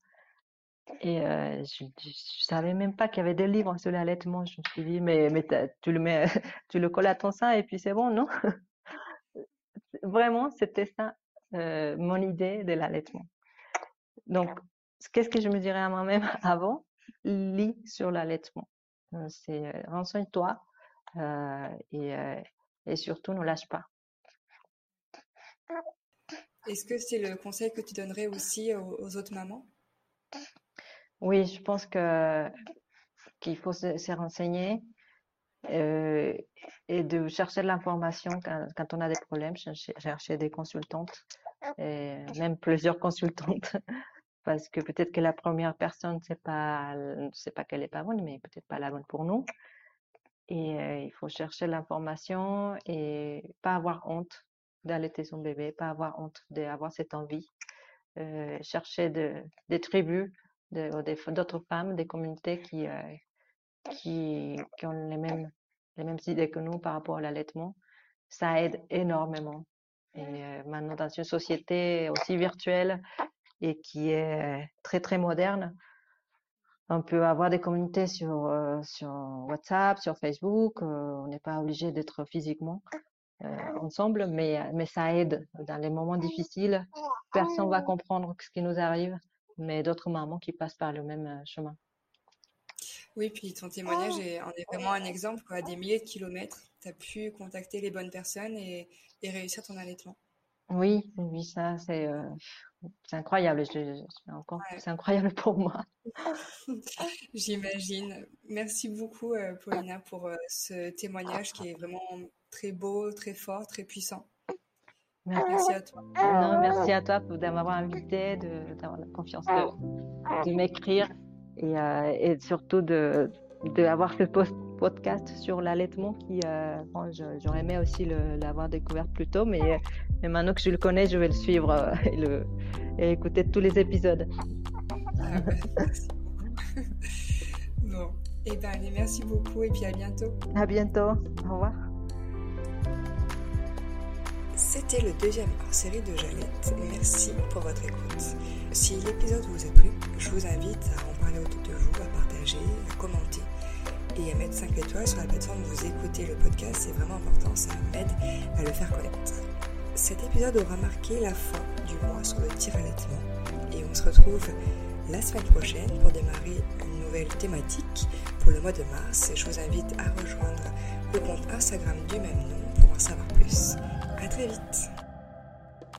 B: Et euh, je, je, savais même pas qu'il y avait des livres sur l'allaitement. Je me suis dit, mais, mais tu le mets, tu le colles à ton sein et puis c'est bon, non? vraiment, c'était ça euh, mon idée de l'allaitement. Donc, qu'est-ce que je me dirais à moi-même avant? Lis sur l'allaitement. Euh, c'est renseigne-toi et, et surtout ne lâche pas.
A: Est-ce que c'est le conseil que tu donnerais aussi aux, autres mamans?
B: Oui, je pense que qu'il faut se, renseigner euh, et de chercher de l'information quand, on a des problèmes, chercher, des consultantes, et même plusieurs consultantes, parce que peut-être que la première personne, c'est pas, pas qu'elle est pas bonne, mais peut-être pas la bonne pour nous. Et euh, il faut chercher l'information et pas avoir honte d'allaiter son bébé, pas avoir honte d'avoir cette envie, euh, chercher de, des tribus, d'autres femmes, des communautés qui, euh, ont les mêmes, idées que nous par rapport à l'allaitement. Ça aide énormément. Et maintenant, dans une société aussi virtuelle et qui est très, très moderne, on peut avoir des communautés sur, sur WhatsApp, sur Facebook. on n'est pas obligé d'être physiquement. Euh, ensemble, mais, mais ça aide dans les moments difficiles. Personne va comprendre ce qui nous arrive, mais d'autres mamans qui passent par le même euh, chemin.
A: Oui, puis ton témoignage est, en est vraiment un exemple. À des milliers de kilomètres, tu as pu contacter les bonnes personnes et, et réussir ton allaitement.
B: Oui, oui, ça, c'est euh, incroyable. encore, C'est incroyable pour moi.
A: J'imagine. Merci beaucoup, Paulina, pour ce témoignage qui est vraiment très beau, très fort, très puissant.
B: Merci à toi. Non, merci à toi de m'avoir invité, d'avoir la confiance de, m'écrire et, euh, et, surtout de, d'avoir ce podcast sur l'allaitement qui, euh, j'aurais aimé aussi l'avoir découvert plus tôt, mais, mais, maintenant que je le connais, je vais le suivre euh, et, le, et écouter tous les épisodes.
A: Ah bon, et eh ben, allez, merci beaucoup et puis à bientôt.
B: À bientôt. Au revoir.
A: C'était le deuxième hors-série de Jalette. Merci pour votre écoute. Si l'épisode vous a plu, je vous invite à en parler autour de vous, à partager, à commenter et à mettre 5 étoiles sur la plateforme où vous écoutez le podcast. C'est vraiment important, ça m'aide à le faire connaître. Cet épisode aura marqué la fin du mois sur le tir allaitement et on se retrouve la semaine prochaine pour démarrer une nouvelle thématique pour le mois de mars. Je vous invite à rejoindre le compte Instagram du même nom pour en savoir plus. À très vite